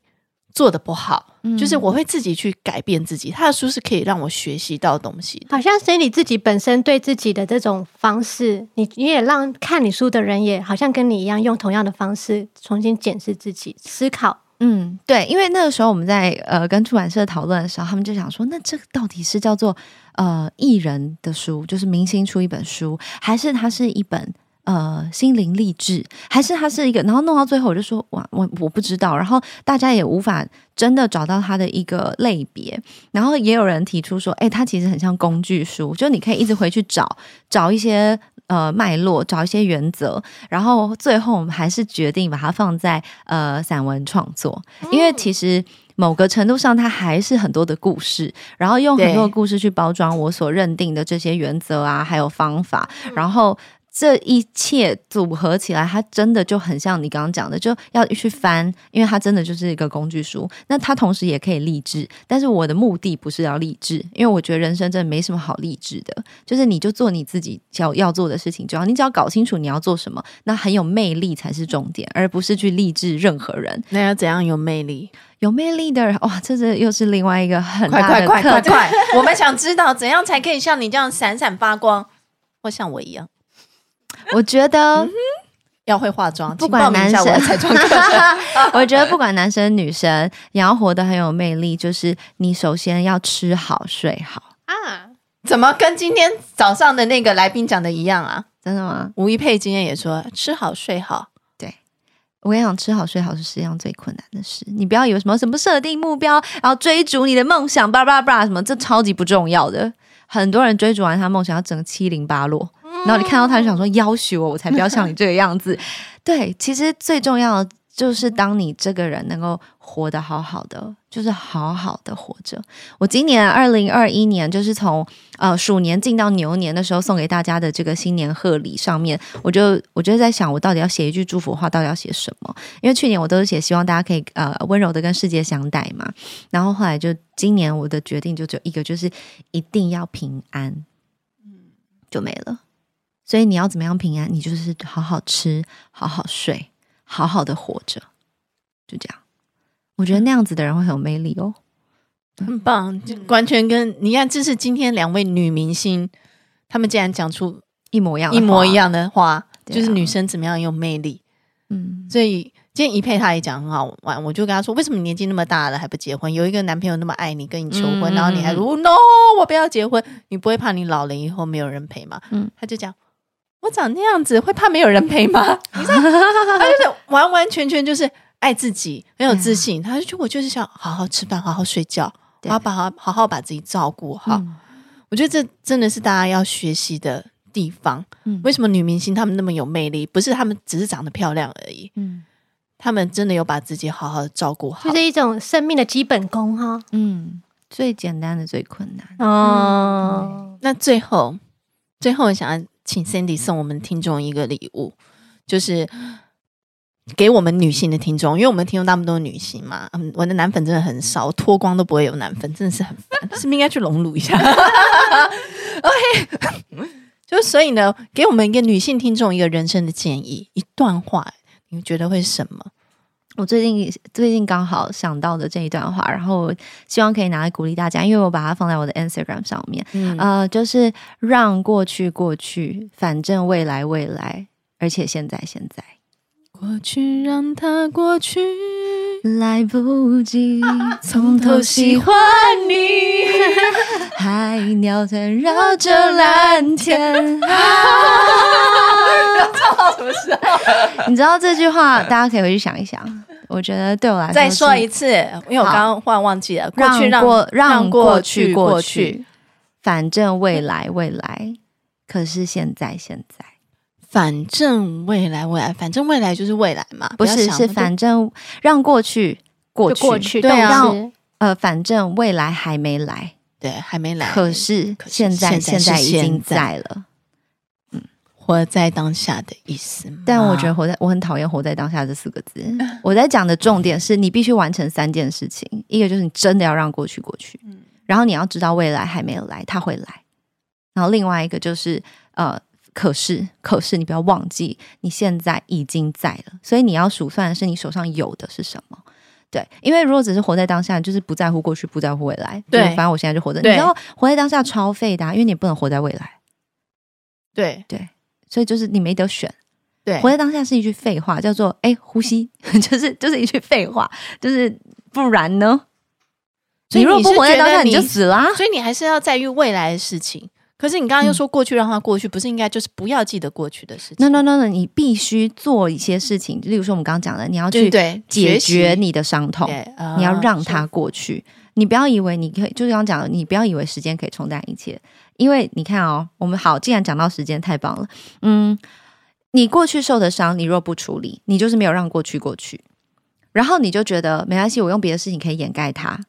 做的不好，就是我会自己去改变自己。他的书是可以让我学习到东西。好像是你自己本身对自己的这种方式，你你也让看你书的人也好像跟你一样，用同样的方式重新检视自己，思考。嗯，对，因为那个时候我们在呃跟出版社讨论的时候，他们就想说，那这个到底是叫做呃艺人的书，就是明星出一本书，还是它是一本呃心灵励志，还是它是一个？然后弄到最后，我就说，哇，我我不知道。然后大家也无法真的找到它的一个类别。然后也有人提出说，哎，它其实很像工具书，就你可以一直回去找找一些。呃，脉络找一些原则，然后最后我们还是决定把它放在呃散文创作，因为其实某个程度上它还是很多的故事，然后用很多的故事去包装我所认定的这些原则啊，还有方法，然后。这一切组合起来，它真的就很像你刚刚讲的，就要去翻，因为它真的就是一个工具书。那它同时也可以励志，但是我的目的不是要励志，因为我觉得人生真的没什么好励志的，[LAUGHS] 就是你就做你自己要要做的事情，就好你只要搞清楚你要做什么，那很有魅力才是重点，而不是去励志任何人。那要怎样有魅力？有魅力的人，哇，这是又是另外一个很大的课。快快快快快！我们想知道怎样才可以像你这样闪闪发光，或像我一样。[LAUGHS] 我觉得、嗯、要会化妆，不管男生，我，彩妆课 [LAUGHS] 我觉得不管男生女生，你要活得很有魅力，就是你首先要吃好睡好啊。怎么跟今天早上的那个来宾讲的一样啊？真的吗？吴一佩今天也说吃好睡好。对，我跟你讲，吃好睡好是世界上最困难的事。你不要有什么什么设定目标，然后追逐你的梦想，巴拉巴拉什么，这超级不重要的。很多人追逐完他梦想，要整个七零八落。然后你看到他就想说，要挟我，我才不要像你这个样子。[LAUGHS] 对，其实最重要的就是当你这个人能够活得好好的，就是好好的活着。我今年二零二一年，就是从呃鼠年进到牛年的时候，送给大家的这个新年贺礼上面，我就我就在想，我到底要写一句祝福话，到底要写什么？因为去年我都是写希望大家可以呃温柔的跟世界相待嘛，然后后来就今年我的决定就只有一个，就是一定要平安，嗯，就没了。所以你要怎么样平安？你就是好好吃，好好睡。好好的活着，就这样。我觉得那样子的人会很有魅力哦，很棒，就完全跟你看，这是今天两位女明星，她们竟然讲出一模一样、一模一样的话，啊、就是女生怎么样有魅力。嗯，所以今天一佩她也讲很好玩，我就跟她说，为什么你年纪那么大了还不结婚？有一个男朋友那么爱你，跟你求婚，嗯、然后你还说、嗯、No，我不要结婚，你不会怕你老了以后没有人陪吗？嗯，他就讲。我长那样子会怕没有人陪吗？[LAUGHS] 你知道，他就是完完全全就是爱自己，很有自信。他就觉得我就是想好好吃饭，好好睡觉，好好把好好好把自己照顾好。嗯、我觉得这真的是大家要学习的地方。嗯、为什么女明星她们那么有魅力？不是她们只是长得漂亮而已。嗯，她们真的有把自己好好的照顾好，就是一种生命的基本功哈。嗯，最简单的最困难哦。嗯、那最后，最后我想要。请 Sandy 送我们听众一个礼物，就是给我们女性的听众，因为我们听众大部分都是女性嘛。嗯，我的男粉真的很少，脱光都不会有男粉，真的是很烦，是不是应该去隆乳一下？OK，[LAUGHS] 就所以呢，给我们一个女性听众一个人生的建议，一段话，你们觉得会是什么？我最近最近刚好想到的这一段话，然后希望可以拿来鼓励大家，因为我把它放在我的 Instagram 上面，嗯、呃，就是让过去过去，反正未来未来，而且现在现在，过去让它过去，来不及 [LAUGHS] 从头喜欢你，[LAUGHS] 海鸟在绕着蓝天。要到什么时候？你知道这句话，大家可以回去想一想。我觉得对我来说，再说一次，因为我刚刚忽然忘记了。过去让过让过去过去，反正未来未来，可是现在现在，反正未来未来，反正未来就是未来嘛。不是是反正让过去过去过去，对啊。呃，反正未来还没来，对，还没来。可是现在现在已经在了。嗯活在当下的意思，但我觉得活在我很讨厌“活在当下”这四个字。[LAUGHS] 我在讲的重点是你必须完成三件事情，一个就是你真的要让过去过去，然后你要知道未来还没有来，它会来。然后另外一个就是呃，可是可是你不要忘记，你现在已经在了，所以你要数算的是你手上有的是什么。对，因为如果只是活在当下，就是不在乎过去，不在乎未来。对，反正我现在就活着。你知道活在当下超废的啊，因为你不能活在未来。对对。所以就是你没得选，对，活在当下是一句废话，叫做“哎，呼吸”，[LAUGHS] 就是就是一句废话，就是不然呢？所以你如果不活在当下，你就死了啊。所以你还是要在于未来的事情。可是你刚刚又说过去让它过去，不是应该就是不要记得过去的事情？No No No No，你必须做一些事情，例如说我们刚刚讲的，你要去解决你的伤痛，你要让它过去。你不要以为你可以，就是刚刚讲的，你不要以为时间可以冲淡一切。因为你看哦，我们好，既然讲到时间，太棒了。嗯，你过去受的伤，你若不处理，你就是没有让过去过去。然后你就觉得没关系，我用别的事情可以掩盖它。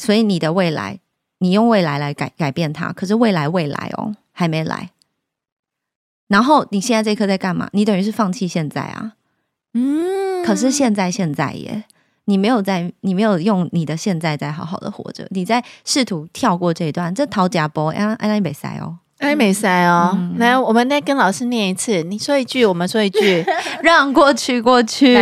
所以你的未来，你用未来来改改变它。可是未来未来哦，还没来。然后你现在这一刻在干嘛？你等于是放弃现在啊。嗯，可是现在现在耶。你没有在，你没有用你的现在在好好的活着，你在试图跳过这一段，这讨假波，哎，哎，你没塞哦，哎，没塞哦。嗯、来，我们再跟老师念一次，你说一句，我们说一句，[LAUGHS] 让过去过去，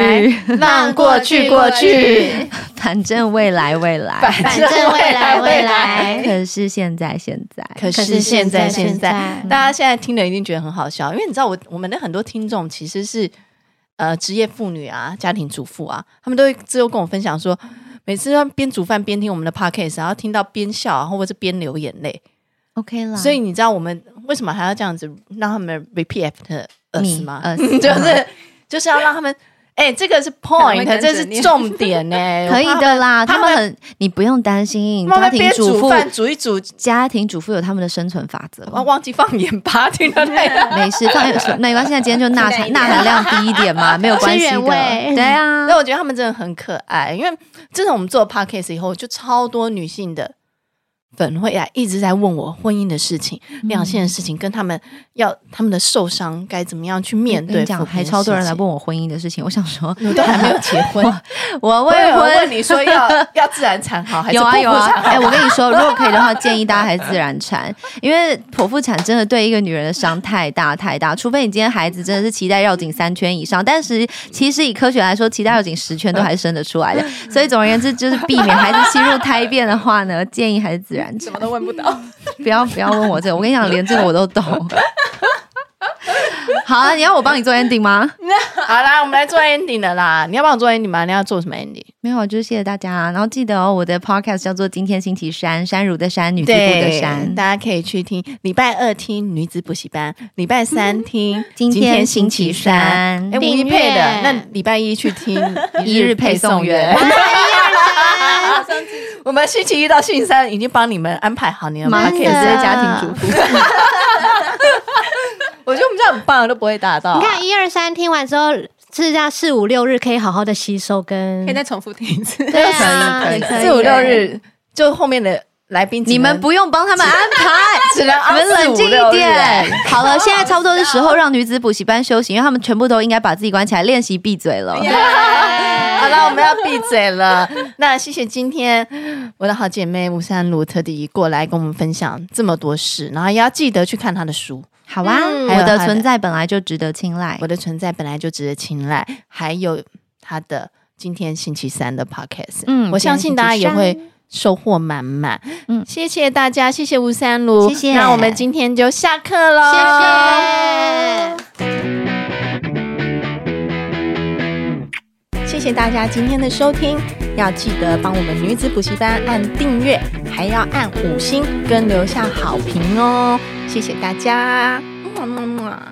让过去过去，[LAUGHS] 反正未来未来，反正未来未来，[LAUGHS] 可是现在现在，可是现在现在，大家现在听了一定觉得很好笑，因为你知道我我们的很多听众其实是。呃，职业妇女啊，家庭主妇啊，他们都会之后跟我分享说，每次要边煮饭边听我们的 podcast，然后听到边笑，然后或者是边流眼泪，OK 啦。所以你知道我们为什么还要这样子让他们 repeat after us 吗？呃，[LAUGHS] 就是就是要让他们哎，这个是 point，这是重点呢，[LAUGHS] 可以的啦。他们很，你不用担心。家庭主妇煮一煮，家庭主妇有他们的生存法则。我忘记放盐巴，听到没？[LAUGHS] 没事，放没关系。现在今天就钠含钠含量低一点嘛，没有关系的。对啊，所以我觉得他们真的很可爱，因为自从我们做 podcast 以后，就超多女性的。粉会啊，一直在问我婚姻的事情、两性的事情，跟他们要他们的受伤该怎么样去面对。讲还超多人来问我婚姻的事情，我想说，我都还没有结婚，[LAUGHS] 我未婚。问你说要 [LAUGHS] 要自然产好还是剖腹产好？有啊有啊。哎，我跟你说，如果可以的话，建议大家还是自然产，因为剖腹产真的对一个女人的伤太大太大。除非你今天孩子真的是脐带绕颈三圈以上，但是其实以科学来说，脐带绕颈十圈都还是生得出来的。所以总而言之，就是避免孩子吸入胎便的话呢，建议还是自然。什么都问不到，[LAUGHS] 不要不要问我这个，我跟你讲，连这个我都懂。[LAUGHS] 好啊，你要我帮你做 ending 吗？[LAUGHS] 好啦，我们来做 ending 的啦。你要帮我做 ending 吗？你要做什么 ending？没有，就是谢谢大家。然后记得哦，我的 podcast 叫做《今天星期三》，山如的山，女子部的山，大家可以去听。礼拜二听女子补习班，礼拜三听今天星期三。哎，我一配的。那礼拜一去听一日配送员。[LAUGHS] 我们星期一到星期三已经帮你们安排好，你们可以直接家庭主妇。[LAUGHS] 我觉得我们这样很棒，都不会打到。你看一二三听完之后，是这样四五六日可以好好的吸收，跟可以再重复听一次。对啊。四五六日就后面的来宾，你们不用帮他们安排，[LAUGHS] 只能你们冷静一点。好了，[LAUGHS] 现在差不多的时候让女子补习班休息，因为他们全部都应该把自己关起来练习闭嘴了。[LAUGHS] 好了，我们要闭嘴了。那谢谢今天我的好姐妹吴姗儒特地过来跟我们分享这么多事，然后也要记得去看她的书。好啊，嗯、我的存在本来就值得青睐，我的存在本来就值得青睐。还有她的今天星期三的 podcast，嗯，我相信大家也会收获满满。嗯，谢谢大家，谢谢吴姗儒，谢谢。那我们今天就下课喽，谢谢。谢谢大家今天的收听，要记得帮我们女子补习班按订阅，还要按五星跟留下好评哦。谢谢大家，么么么。